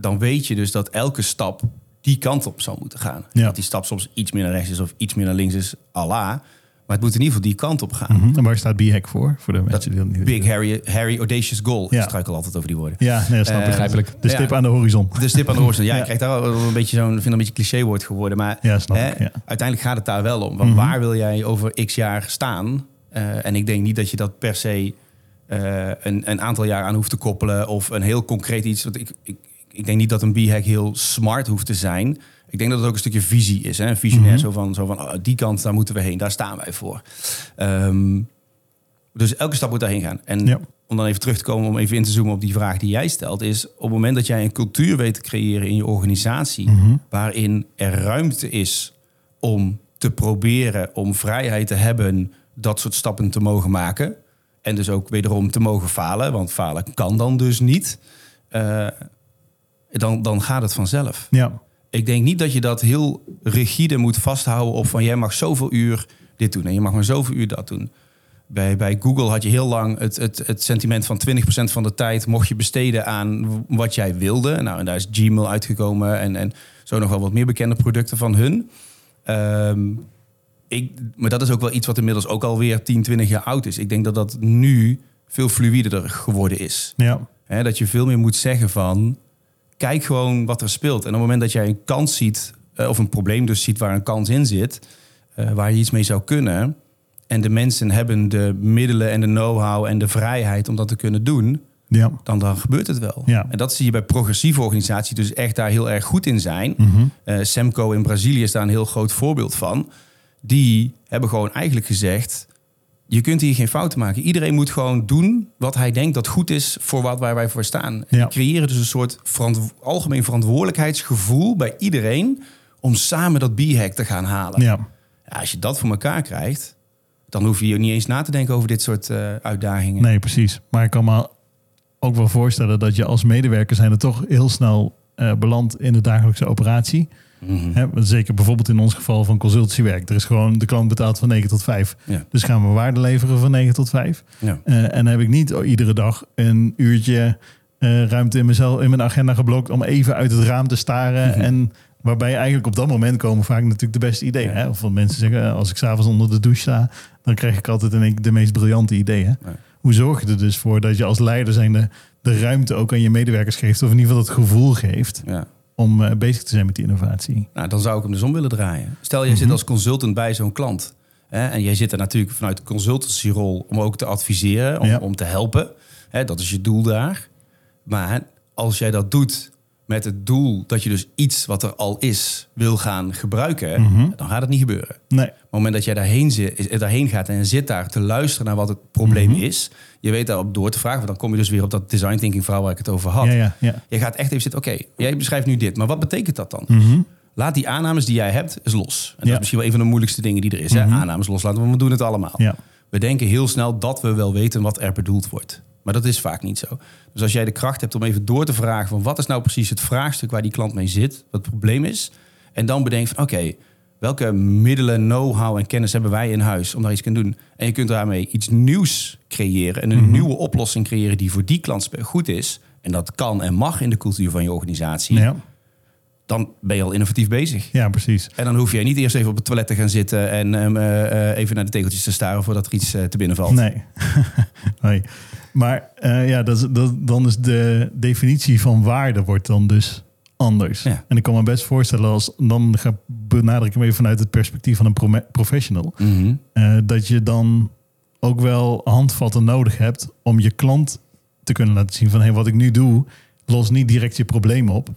dan weet je dus dat elke stap die kant op zal moeten gaan. Ja. Dat die stap soms iets meer naar rechts is of iets meer naar links is, Allah. Maar het moet in ieder geval die kant op gaan. Mhm. En waar staat B-hack voor? Voor de mensen die dat niet Big Harry, Harry Audacious Goal. Ja. Ik struikel altijd over die woorden. Ja, nee, dat snap Eh, ik. begrijpelijk. De stip Ja. aan de horizon. De stip aan de horizon. Ja, (laughs) Ja. ik krijg daar wel een beetje zo'n, vind een beetje cliché woord geworden. Maar Ja, snap hè, ik. Ja. uiteindelijk gaat het daar wel om. Want Mhm. waar wil jij over x jaar staan? Eh, en ik denk niet dat je dat per se eh, een, een aantal jaar aan hoeft te koppelen. Of een heel concreet iets. Want ik, ik, ik denk niet dat een B-hack heel smart hoeft te zijn. Ik denk dat het ook een stukje visie is. Hè? Een visionair, Mhm. zo van, zo van oh, die kant, daar moeten we heen. Daar staan wij voor. Ehm, dus elke stap moet daarheen gaan. En Ja. om dan even terug te komen, om even in te zoomen op die vraag die jij stelt, is op het moment dat jij een cultuur weet te creëren in je organisatie, Mhm. waarin er ruimte is om te proberen, om vrijheid te hebben, dat soort stappen te mogen maken. En dus ook wederom te mogen falen, want falen kan dan dus niet. eh, dan, dan gaat het vanzelf. Ja. Ik denk niet dat je dat heel rigide moet vasthouden op van jij mag zoveel uur dit doen en je mag maar zoveel uur dat doen. Bij, bij Google had je heel lang het, het, het sentiment van 20% van de tijd mocht je besteden aan wat jij wilde. Nou, en daar is Gmail uitgekomen en, en zo nog wel wat meer bekende producten van hun. Ehm, ik, maar dat is ook wel iets wat inmiddels ook alweer 10, 20 jaar oud is. Ik denk dat dat nu veel fluider geworden is. Ja. Dat je veel meer moet zeggen van... kijk gewoon wat er speelt. En op het moment dat jij een kans ziet... eh, of een probleem dus ziet waar een kans in zit... eh, waar je iets mee zou kunnen... en de mensen hebben de middelen en de know-how en de vrijheid om dat te kunnen doen... Ja. dan, dan gebeurt het wel. Ja. En dat zie je bij progressieve organisaties dus echt daar heel erg goed in zijn. Eh, Semco in Brazilië is daar een heel groot voorbeeld van. Die hebben gewoon eigenlijk gezegd... je kunt hier geen fouten maken. Iedereen moet gewoon doen wat hij denkt dat goed is... voor wat waar wij voor staan. En Ja. Creëren dus een soort algemeen verantwoordelijkheidsgevoel... bij iedereen om samen dat b-hack te gaan halen. Ja. Ja, als je dat voor elkaar krijgt... dan hoef je niet eens na te denken over dit soort eh, uitdagingen. Nee, precies. Maar ik kan me ook wel voorstellen dat je als medewerker zijn er toch heel snel eh belandt in de dagelijkse operatie. Mhm. Zeker bijvoorbeeld in ons geval van consultancywerk. Er is gewoon de klant betaalt van 9 tot 5. Ja. Dus gaan we waarde leveren van 9 tot 5. Ja. Eh, en dan heb ik niet iedere dag een uurtje eh, ruimte in, mezelf, in mijn agenda geblokt om even uit het raam te staren. Mhm. En waarbij eigenlijk op dat moment komen vaak natuurlijk de beste ideeën. Hè? Of wat mensen zeggen, eh, als ik s'avonds onder de douche sta, dan krijg ik altijd in de meest briljante ideeën. Ja. Hoe zorg je er dus voor dat je als leider zijnde de ruimte ook aan je medewerkers geeft, of in ieder geval het gevoel geeft Ja. Om eh, bezig te zijn met die innovatie? Nou, dan zou ik hem dus om willen draaien. Stel, jij Mhm. zit als consultant bij zo'n klant. Hè, en jij zit er natuurlijk vanuit de consultancyrol om ook te adviseren, om, Ja. om te helpen. Hè, dat is je doel daar. Maar als jij dat doet met het doel dat je dus iets wat er al is wil gaan gebruiken, Mhm. dan gaat het niet gebeuren. Nee. Op het moment dat jij daarheen, zit, daarheen gaat en zit daar te luisteren naar wat het probleem Mhm. is, je weet daarop door te vragen, want dan kom je dus weer op dat design thinking verhaal waar ik het over had. Ja, ja, ja. Je gaat echt even zitten, oké, jij beschrijft nu dit, maar wat betekent dat dan? Mhm. laat die aannames die jij hebt eens los. En dat is misschien wel een van de moeilijkste dingen die er is. hè? Mhm. Aannames loslaten, want we doen het allemaal. We denken heel snel dat we wel weten wat er bedoeld wordt. Maar dat is vaak niet zo. Dus als jij de kracht hebt om even door te vragen... van wat is nou precies het vraagstuk waar die klant mee zit... wat het probleem is... en dan bedenkt van oké, welke middelen, know-how en kennis hebben wij in huis... om daar iets te kunnen doen. En je kunt daarmee iets nieuws creëren... en een Mhm. nieuwe oplossing creëren die voor die klant goed is... en dat kan en mag in de cultuur van je organisatie... Ja. dan ben je al innovatief bezig. ja, precies. En dan hoef je niet eerst even op het toilet te gaan zitten... en ehm, eh, eh, even naar de tegeltjes te staren... voordat er iets eh, te binnen valt. Nee. (laughs) nee. Maar ja, dat, dan is de definitie van waarde wordt dan dus anders. Ja. En ik kan me best voorstellen als dan ga, benadruk ik hem even vanuit het perspectief van een professional, Mhm. eh, dat je dan ook wel handvatten nodig hebt om je klant te kunnen laten zien van hey, wat ik nu doe, los niet direct je probleem op.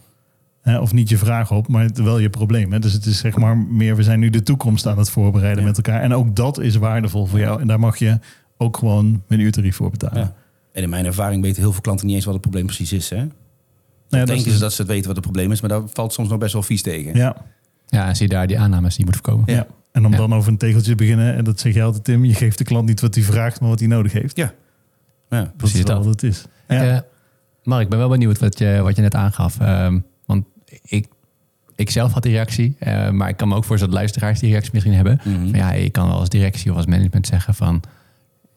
Hè, of niet je vraag op, maar het- wel je probleem. Hè. Dus het is zeg maar meer, we zijn nu de toekomst aan het voorbereiden Ja. met elkaar. En ook dat is waardevol voor jou. En daar mag je ook gewoon een uurtarief voor betalen. Ja. En in mijn ervaring weten heel veel klanten niet eens wat het probleem precies is. Hè? Nou Dan ja, dat denken is- ze dat ze het weten wat het probleem is, maar daar valt soms nog best wel vies tegen. Ja, Ja, en zie je daar die aannames die je moet voorkomen. ja. En om Ja. dan over een tegeltje te beginnen, en dat zeg je altijd Tim, je geeft de klant niet wat hij vraagt, maar wat hij nodig heeft. Ja. Ja. Dat Precies is dat. wat het is. Ik, Ja. eh, Mark, ik ben wel benieuwd wat je, wat je net aangaf. Ehm, want ik, ik zelf had die reactie. eh, maar ik kan me ook voorstellen dat luisteraars die reactie misschien hebben. Van, ja, je kan wel als directie of als management zeggen van...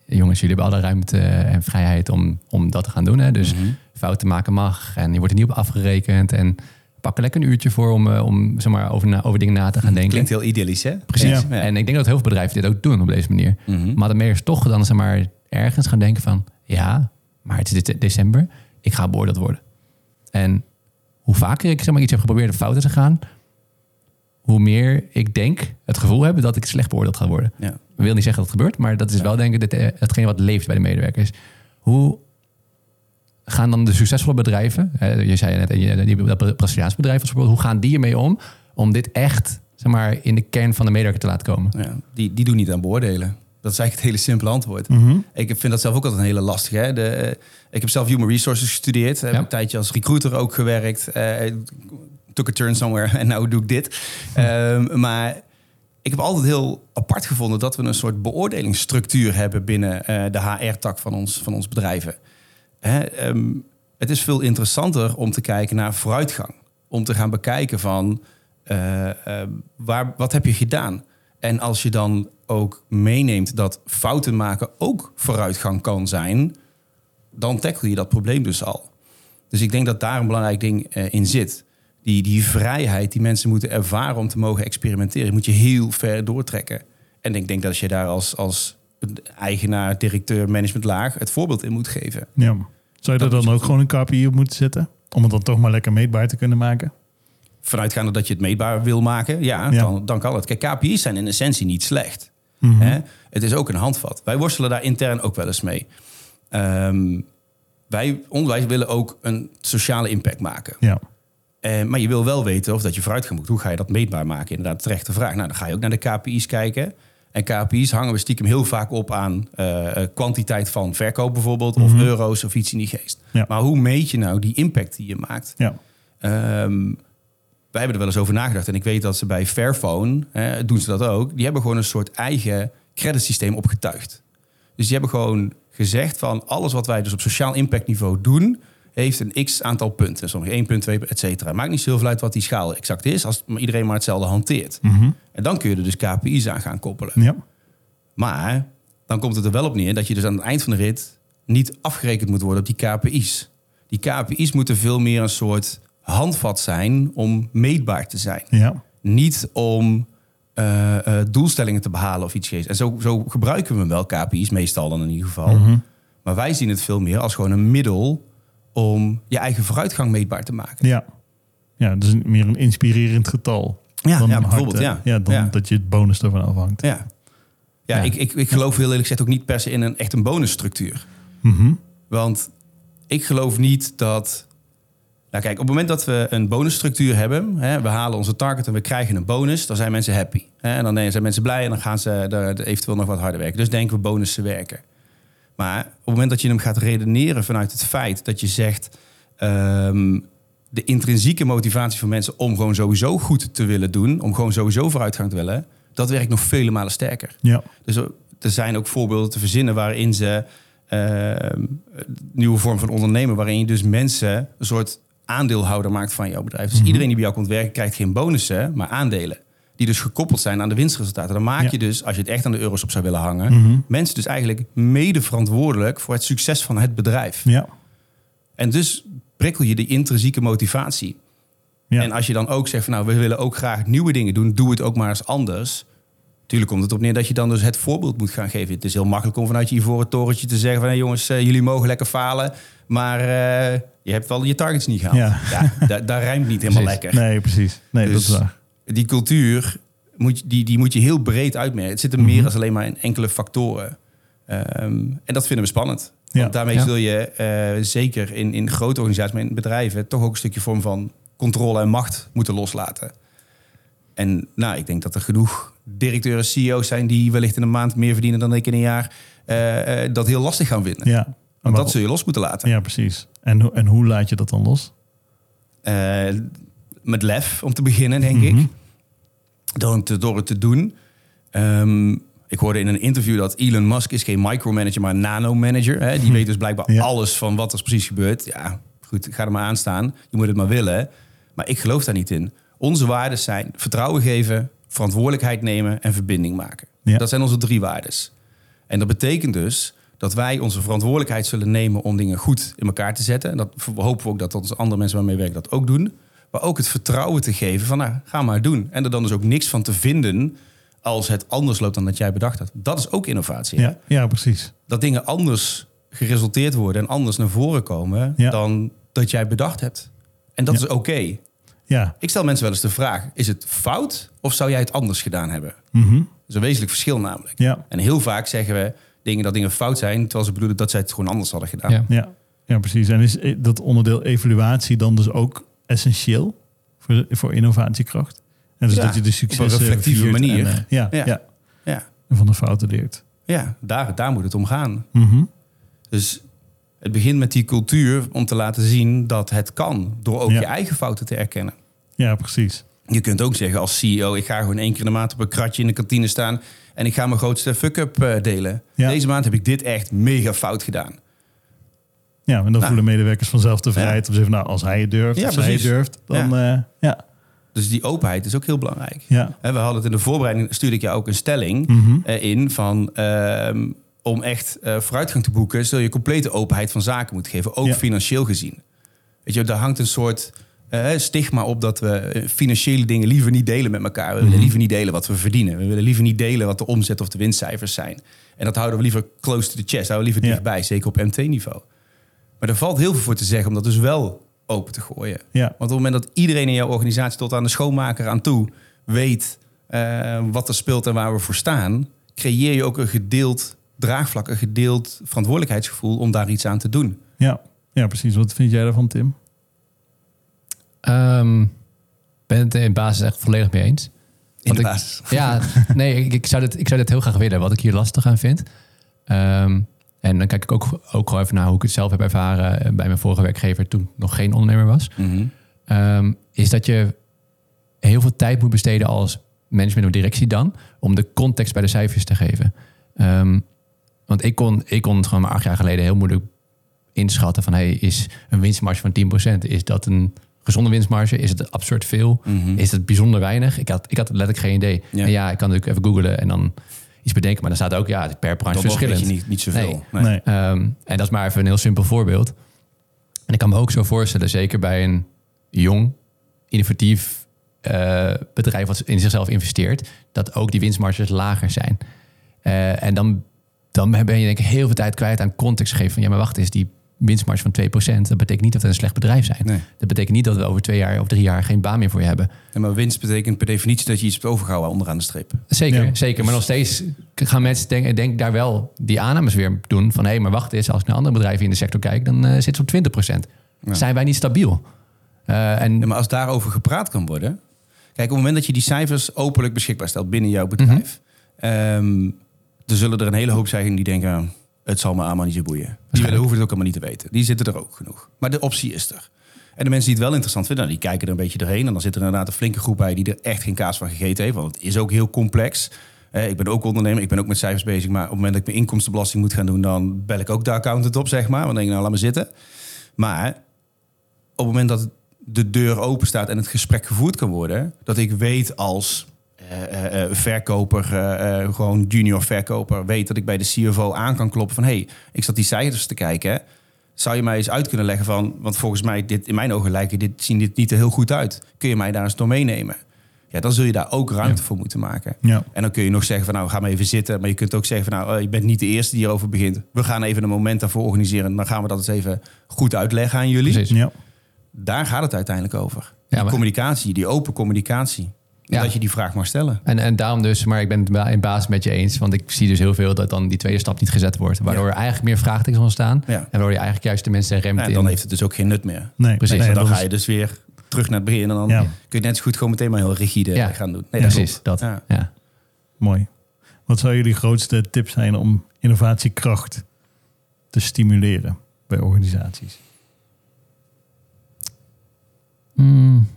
jongens, jullie hebben alle ruimte en vrijheid om, om dat te gaan doen. Hè? Dus Mhm. fouten maken mag en je wordt er niet op afgerekend. En pak er lekker een uurtje voor om, eh, om zeg maar, over, na, over dingen na te gaan denken. Klinkt heel idyllisch, hè? Precies. Ja. En ik denk dat heel veel bedrijven dit ook doen op deze manier. Mhm. Maar de meest toch dan zeg maar ergens gaan denken van... ja, maar het is dit- december, ik ga beoordeeld worden. En hoe vaker ik zeg maar, iets heb geprobeerd op fouten te gaan... hoe meer ik denk, het gevoel hebben dat ik slecht beoordeeld ga worden. Ja. Wil niet zeggen dat het gebeurt, maar dat is wel denk ik dit, eh, hetgeen wat leeft bij de medewerkers. Hoe gaan dan de succesvolle bedrijven, je zei net, je- die- dat Braziliaans bedrijf als voorbeeld, hoe gaan die ermee om om dit echt zeg maar, in de kern van de medewerker te laten komen? Ja. Die, die doen niet aan beoordelen. Dat is eigenlijk het hele simpele antwoord. Mhm. Ik vind dat zelf ook altijd een hele lastige. Hè? De, eh, ik heb zelf Human Resources gestudeerd. Heb Ja. een tijdje als recruiter ook gewerkt. eh took a turn somewhere (laughs) en nou doe ik dit. Ehm, maar ik heb altijd heel apart gevonden dat we een soort beoordelingsstructuur hebben binnen eh, de HR-tak van ons, van ons bedrijven. Hè, ehm, het is veel interessanter om te kijken naar vooruitgang. Om te gaan bekijken van eh, eh, waar, wat heb je gedaan? En als je dan ook meeneemt dat fouten maken ook vooruitgang kan zijn, dan tackle je dat probleem dus al. Dus ik denk dat daar een belangrijk ding eh, in zit. Die, die vrijheid die mensen moeten ervaren om te mogen experimenteren, moet je heel ver doortrekken. En ik denk dat als je daar als, als eigenaar, directeur, managementlaag het voorbeeld in moet geven. Ja. Zou je er dan ook gewoon een KPI op moeten zetten? Om het dan toch maar lekker meetbaar te kunnen maken? Vanuitgaande dat je het meetbaar wil maken, ja, Ja. Dan, dan kan het. Kijk, KPI's zijn in essentie niet slecht. Mhm. Hè? Het is ook een handvat. Wij worstelen daar intern ook wel eens mee. Ehm, wij, onderwijs willen ook een sociale impact maken. Ja. Eh, maar je wil wel weten of dat je vooruit moet. Hoe ga je dat meetbaar maken? Inderdaad, terechte vraag. Nou, dan ga je ook naar de KPI's kijken. En KPI's hangen we stiekem heel vaak op aan eh, kwantiteit van verkoop bijvoorbeeld. Of Mhm. euro's of iets in die geest. Ja. Maar hoe meet je nou die impact die je maakt? Ja. Ehm, wij hebben er wel eens over nagedacht. En ik weet dat ze bij Fairphone, hè, doen ze dat ook. Die hebben gewoon een soort eigen creditsysteem opgetuigd. Dus die hebben gewoon gezegd van alles wat wij dus op sociaal impact niveau doen, heeft een x aantal punten. Sommige 1 punt, 2 et cetera. Maakt niet zo heel veel uit wat die schaal exact is, als iedereen maar hetzelfde hanteert. Mhm. En dan kun je er dus KPI's aan gaan koppelen. Ja. Maar dan komt het er wel op neer dat je dus aan het eind van de rit niet afgerekend moet worden op die KPI's. Die KPI's moeten veel meer een soort handvat zijn om meetbaar te zijn. Ja. Niet om eh, eh, doelstellingen te behalen of iets. En zo, zo gebruiken we wel KPI's, meestal dan in ieder geval. Mhm. Maar wij zien het veel meer als gewoon een middel om je eigen vooruitgang meetbaar te maken. Ja. Ja, dus meer een inspirerend getal. Ja, dan ja bijvoorbeeld. hard, Ja. ja, dan Ja. dat je het bonus ervan afhangt. Ja, ja. Ik, ik, ik geloof heel eerlijk gezegd ook niet per se in een echt een bonusstructuur. Mhm. Want ik geloof niet dat. Nou, kijk, op het moment dat we een bonusstructuur hebben, hè, we halen onze target en we krijgen een bonus, dan zijn mensen happy. Hè, en dan zijn mensen blij en dan gaan ze er eventueel nog wat harder werken. Dus denken we bonussen werken. Maar op het moment dat je hem gaat redeneren vanuit het feit dat je zegt: ehm, de intrinsieke motivatie van mensen om gewoon sowieso goed te willen doen, om gewoon sowieso vooruitgang te willen, dat werkt nog vele malen sterker. Ja. Dus er zijn ook voorbeelden te verzinnen waarin ze eh, een nieuwe vorm van ondernemen, waarin je dus mensen een soort aandeelhouder maakt van jouw bedrijf. Dus Mhm. iedereen die bij jou komt werken, krijgt geen bonussen, maar aandelen. Die dus gekoppeld zijn aan de winstresultaten. Dan maak Ja. je dus, als je het echt aan de euro's op zou willen hangen, Mhm. mensen dus eigenlijk mede verantwoordelijk voor het succes van het bedrijf. Ja. En dus prikkel je die intrinsieke motivatie. Ja. En als je dan ook zegt van nou, we willen ook graag nieuwe dingen doen, doe het ook maar eens anders. Tuurlijk komt het op neer dat je dan dus het voorbeeld moet gaan geven. Het is heel makkelijk om vanuit je ivoren torentje te zeggen van hey jongens, eh, jullie mogen lekker falen, maar eh, je hebt wel je targets niet gehaald. Ja. Ja, da- daar rijmt niet helemaal Precies. lekker. Nee, precies. Nee, dat Dus is waar. Die cultuur, moet, je- die, die moet je heel breed uitmerken. Het zit er meer Mhm. als alleen maar in enkele factoren. Ehm, en dat vinden we spannend. Ja. Want daarmee Ja. zul je eh, zeker in, in grote organisaties, maar in bedrijven, toch ook een stukje vorm van controle en macht moeten loslaten. En nou, ik denk dat er genoeg directeuren, CEO's zijn die wellicht in een maand meer verdienen dan ik in een jaar. eh, eh, dat heel lastig gaan vinden. Ja. Want dat zul je los moeten laten. ja, precies. En, en hoe laat je dat dan los? Met lef om te beginnen, denk Mhm. ik. Door het, te- door het te doen. Ehm, ik hoorde in een interview dat Elon Musk is geen micromanager, maar een nanomanager. Hè? Die weet dus blijkbaar Ja. alles van wat er precies gebeurt. Ja, goed, ga er maar aan staan. Je moet het maar willen. Maar ik geloof daar niet in. Onze waarden zijn vertrouwen geven, verantwoordelijkheid nemen en verbinding maken. Ja. Dat zijn onze drie waardes. En dat betekent dus dat wij onze verantwoordelijkheid zullen nemen om dingen goed in elkaar te zetten. En dat hopen we ook dat onze andere mensen waarmee we werken dat ook doen. Maar ook het vertrouwen te geven van, nou, ga maar doen. En er dan dus ook niks van te vinden als het anders loopt dan dat jij bedacht had. Dat is ook innovatie. Ja, ja precies. Dat dingen anders geresulteerd worden en anders naar voren komen Ja. dan dat jij bedacht hebt. En dat Ja. is oké. Ja. Ik stel mensen wel eens de vraag, is het fout of zou jij het anders gedaan hebben? Dat is een wezenlijk verschil namelijk. Ja. En heel vaak zeggen we dingen dat dingen fout zijn, terwijl ze bedoelen dat zij het gewoon anders hadden gedaan. Ja. Ja. ja, precies. En is dat onderdeel evaluatie dan dus ook essentieel voor, voor innovatiekracht? En dus Ja, dat je de op successen een reflectieve manier. En, eh, ja, Ja. ja. Ja, En van de fouten leert. ja daar, daar moet het om gaan. Mhm. Dus het begint met die cultuur om te laten zien dat het kan, door ook je eigen fouten te erkennen. Ja, precies. Je kunt ook zeggen als CEO, ik ga gewoon één keer in de maand op een kratje in de kantine staan en ik ga mijn grootste fuck-up eh, delen. Ja. Deze maand heb ik dit echt mega fout gedaan. Ja, en dan Nou. voelen medewerkers vanzelf de vrijheid om te zeggen, nou, als hij het durft, als zij het durft, dan ja. ja. Dus die openheid is ook heel belangrijk. ja. We hadden het in de voorbereiding, stuurde ik jou ook een stelling Mhm. eh, in van ehm, om echt eh, vooruitgang te boeken, zul je complete openheid van zaken moeten geven, ook Ja. financieel gezien. Weet je, daar hangt een soort eh, stigma op dat we eh, financiële dingen liever niet delen met elkaar. We willen liever niet delen wat we verdienen. We willen liever niet delen wat de omzet of de winstcijfers zijn. En dat houden we liever close to the chest, houden we liever Ja. dichtbij, zeker op MT-niveau. Maar er valt heel veel voor te zeggen om dat dus wel open te gooien. Ja. Want op het moment dat iedereen in jouw organisatie tot aan de schoonmaker aan toe weet eh, wat er speelt en waar we voor staan, creëer je ook een gedeeld draagvlak, een gedeeld verantwoordelijkheidsgevoel om daar iets aan te doen. Ja. ja, precies. Wat vind jij daarvan, Tim? Ehm, ben het in basis echt volledig mee eens. In de ik- basis. Ja, nee, ik, ik, zou dit, ik zou dit heel graag willen, wat ik hier lastig aan vind. Ehm, en dan kijk ik ook, ook gewoon even naar hoe ik het zelf heb ervaren eh, bij mijn vorige werkgever toen ik nog geen ondernemer was. Mhm. Ehm, is dat je heel veel tijd moet besteden als management of directie dan, om de context bij de cijfers te geven. Ehm, want ik kon, ik kon het gewoon maar acht jaar geleden heel moeilijk inschatten van, hey, is een winstmarge van 10%, is dat een gezonde winstmarge? Is het absurd veel? Mhm. Is het bijzonder weinig? Ik had, ik had letterlijk geen idee. Ja. En ja, ik kan natuurlijk even googlen en dan iets bedenken, maar dan staat ook, ja, het is per branche Dat verschillend. je niet, niet zoveel. Nee. Nee. Nee. Ehm, en dat is maar even een heel simpel voorbeeld. En ik kan me ook zo voorstellen, zeker bij een jong, innovatief eh, bedrijf wat in zichzelf investeert, dat ook die winstmarges lager zijn. Eh, en dan, dan ben je denk ik heel veel tijd kwijt aan context geven van ja, maar wacht eens, die winstmarge van 2%, dat betekent niet dat we een slecht bedrijf zijn. Nee. Dat betekent niet dat we over twee jaar of drie jaar geen baan meer voor je hebben. Ja, maar winst betekent per definitie dat je iets hebt overgehouden onderaan de streep. Zeker, Ja. zeker. Maar nog steeds gaan mensen denken, denk daar wel die aannames weer doen. Van hé, maar wacht eens, als ik naar andere bedrijven in de sector kijk, dan eh zit ze op 20%. Ja. Zijn wij niet stabiel? Eh, en maar als daarover gepraat kan worden. Kijk, op het moment dat je die cijfers openlijk beschikbaar stelt binnen jouw bedrijf. ehm, er zullen er een hele hoop zijn die denken. Het zal me allemaal niet zo boeien. Die willen, hoeven het ook allemaal niet te weten. Die zitten er ook genoeg. Maar de optie is er. En de mensen die het wel interessant vinden, nou, die kijken er een beetje doorheen. En dan zit er inderdaad een flinke groep bij die er echt geen kaas van gegeten heeft. Want het is ook heel complex. Eh, ik ben ook ondernemer, ik ben ook met cijfers bezig. Maar op het moment dat ik mijn inkomstenbelasting moet gaan doen, dan bel ik ook de accountant op, zeg maar. Want dan denk ik, nou, laat me zitten. Maar op het moment dat de deur open staat en het gesprek gevoerd kan worden, dat ik weet als eh, eh, verkoper, eh, gewoon junior verkoper, weet dat ik bij de CFO aan kan kloppen van hey, ik zat die cijfers te kijken. Zou je mij eens uit kunnen leggen van, want volgens mij, dit, in mijn ogen lijken dit, zien dit niet er heel goed uit. Kun je mij daar eens door meenemen? Ja, dan zul je daar ook ruimte voor moeten maken. Ja. En dan kun je nog zeggen van nou, ga maar even zitten. Maar je kunt ook zeggen van nou, je bent niet de eerste die hierover begint. We gaan even een moment daarvoor organiseren. Dan gaan we dat eens even goed uitleggen aan jullie. Precies. Ja. Daar gaat het uiteindelijk over. Ja, die maar- communicatie, die open communicatie. Ja. Dat je die vraag mag stellen. En, en daarom dus, maar ik ben het in basis met je eens. Want ik zie dus heel veel dat dan die tweede stap niet gezet wordt. Waardoor Ja. er eigenlijk meer vraagtekens ontstaan. Ja. En waardoor je eigenlijk juist de mensen remt En in. dan heeft het dus ook geen nut meer. Nee, Precies, nee, dan ga je dus weer terug naar het begin. En dan Ja. kun je net zo goed gewoon meteen maar heel rigide Ja. gaan doen. Nee, Ja, dat precies, klopt. dat. Ja. Ja. Mooi. Wat zou jullie grootste tip zijn om innovatiekracht te stimuleren bij organisaties? Hmm.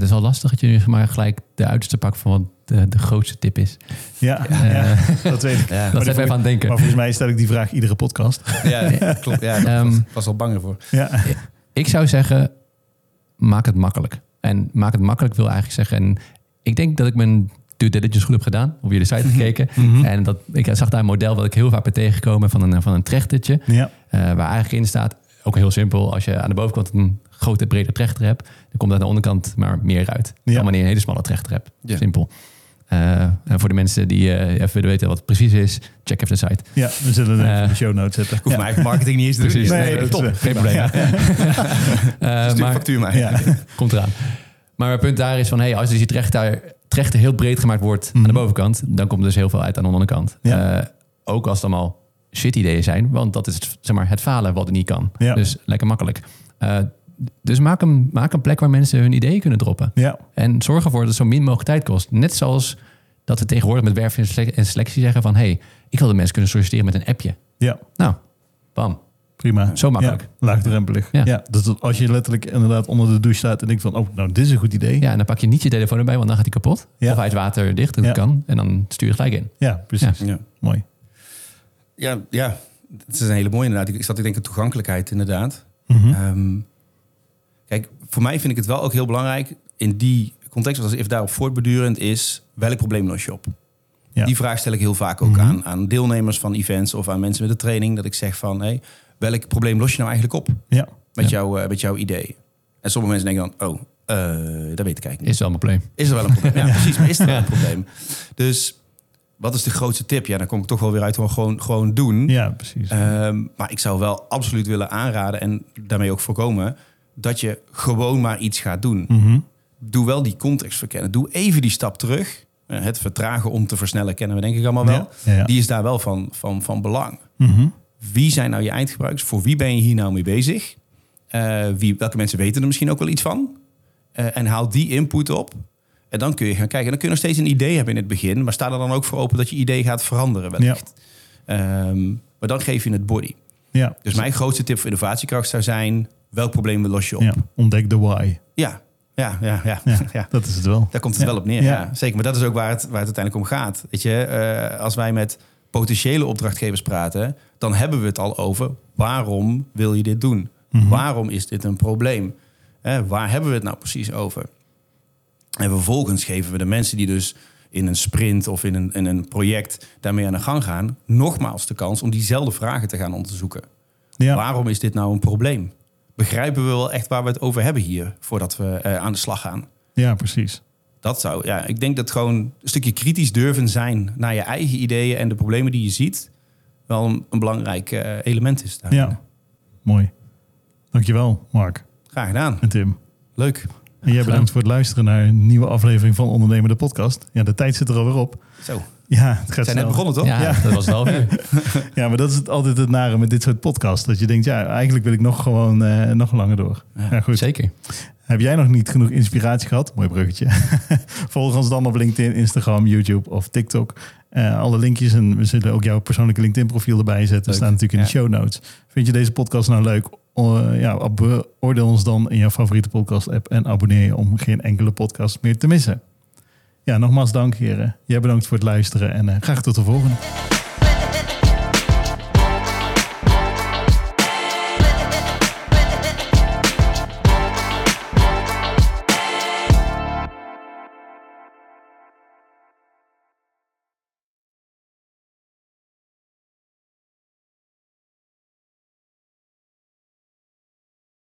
Het is wel lastig dat je nu zeg maar gelijk de uiterste pak van wat de, de grootste tip is. Ja, Eh, ja, dat weet ik. (laughs) Ja. Dat Maar me even aan het denken. Maar volgens mij stel ik die vraag iedere podcast. Ja, (laughs) ja, klopt. Ja, daar Ehm, was, was al bang voor. Ja, Ik zou zeggen, maak het makkelijk. En maak het makkelijk wil eigenlijk zeggen... En ik denk dat ik mijn due diligence goed heb gedaan. Op jullie site gekeken. Mhm. En dat, ik zag daar een model wat ik heel vaak ben tegengekomen van een, van een trechtertje. ja, eh, waar eigenlijk in staat, ook heel simpel... als je aan de bovenkant een grote, brede trechter hebt... dan komt aan de onderkant maar meer uit. Ja. Dan wanneer je een hele smalle trechter hebt. Ja. Simpel. Eh, en voor de mensen die eh, even willen weten wat het precies is... check even de site. ja, we zullen het even Eh, in de show notes zetten. Ik hoef mijn eigen marketing niet eens te doen. Precies. Nee, Nee, dat top. is- Geen probleem. Ja. (laughs) Eh, Stuur maar- factuur mij. Ja. (laughs) Komt eraan. Maar mijn punt daar is van, hey, als dus die trechter, trechter heel breed gemaakt wordt aan de Mhm. bovenkant, dan komt er dus heel veel uit aan de onderkant. Ja. Eh, ook als het allemaal shit ideeën zijn, want dat is zeg maar, het falen wat er niet kan. Ja. Dus lekker makkelijk. Eh, dus maak een, maak een plek waar mensen hun ideeën kunnen droppen. Ja, En zorg ervoor dat het zo min mogelijk tijd kost. Net zoals dat we tegenwoordig met werf en sele- en selectie zeggen van... hey, ik wil dat mensen kunnen solliciteren met een appje. ja, Nou, bam. prima. Zo makkelijk. Ja, laagdrempelig. Ja. Ja. dus dat als je letterlijk inderdaad onder de douche staat en denkt van, oh, nou, dit is een goed idee. Ja, en dan pak je niet je telefoon erbij, want dan gaat hij kapot. Ja. Of hij is water dicht, dat Ja. kan. En dan stuur je gelijk in. Ja, precies. Ja. Mooi. Ja, ja, het is een hele mooie inderdaad. Ik zat te denken toegankelijkheid inderdaad. Mhm. Ehm, kijk, voor mij vind ik het wel ook heel belangrijk in die context, als even daarop voortbedurend is, welk probleem los je op? Ja. Die vraag stel ik heel vaak ook Mhm. aan, aan deelnemers van events of aan mensen met de training, dat ik zeg van, hey, welk probleem los je nou eigenlijk op Ja, met, Ja. jouw, eh, met jouw idee? En sommige mensen denken dan, oh, eh, dat weet ik eigenlijk niet. Is wel een probleem. Is er wel een probleem? Ja, (laughs) precies. Maar is er wel een probleem? Dus wat is de grootste tip? Ja, dan kom ik toch wel weer uit gewoon, gewoon, gewoon doen. ja precies. Ehm, maar ik zou wel absoluut willen aanraden en daarmee ook voorkomen dat je gewoon maar iets gaat doen. Mhm. Doe wel die context verkennen. Doe even die stap terug. Eh, het vertragen om te versnellen kennen we denk ik allemaal wel. Ja, ja. Die is daar wel van, van, van belang. Mhm. Wie zijn nou je eindgebruikers? Voor wie ben je hier nou mee bezig? Eh, wie, welke mensen weten er misschien ook wel iets van? Eh, en haal die input op. En dan kun je gaan kijken. En dan kun je nog steeds een idee hebben in het begin. Maar sta er dan ook voor open dat je idee gaat veranderen wellicht. Ehm, maar dan geef je het body. Ja. Dus mijn grootste tip voor innovatiekracht zou zijn... welk probleem los je op? ja, ontdek de why. Ja, ja, ja, ja. Ja, (laughs) ja. dat is het wel. Daar komt het wel op neer. Ja. Zeker. Maar dat is ook waar het, waar het uiteindelijk om gaat. Weet je, eh, als wij met potentiële opdrachtgevers praten, dan hebben we het al over waarom wil je dit doen? Mhm. Waarom is dit een probleem? Hè, waar hebben we het nou precies over? En vervolgens geven we de mensen die dus in een sprint of in een, in een project daarmee aan de gang gaan, nogmaals de kans om diezelfde vragen te gaan onderzoeken. Ja, Waarom is dit nou een probleem? Begrijpen we wel echt waar we het over hebben hier voordat we eh, aan de slag gaan? ja precies. Dat zou, ja, ik denk dat gewoon een stukje kritisch durven zijn naar je eigen ideeën en de problemen die je ziet, wel een, een belangrijk eh, element is. Ja, mooi. Dankjewel, Mark Graag gedaan. en Tim. Leuk. En jij bedankt voor het luisteren naar een nieuwe aflevering van Ondernemen de Podcast. Ja, de tijd zit er alweer op. Zo, Ja, het gaat we zijn net begonnen toch? Ja, Ja. dat was het half uur. Ja, maar dat is het, altijd het nare met dit soort podcasts. Dat je denkt, ja, eigenlijk wil ik nog gewoon eh, nog langer door. Ja, Ja, goed. Zeker. Heb jij nog niet genoeg inspiratie gehad? Mooi bruggetje. (laughs) Volg ons dan op LinkedIn, Instagram, YouTube of TikTok. Eh, alle linkjes en we zullen ook jouw persoonlijke LinkedIn-profiel erbij zetten. Staan natuurlijk in de show notes. Vind je deze podcast nou leuk? O- ja, ab- oordeel ons dan in jouw favoriete podcast-app en abonneer je om geen enkele podcast meer te missen. Ja, nogmaals dank heren. Jij bedankt voor het luisteren en eh, graag tot de volgende.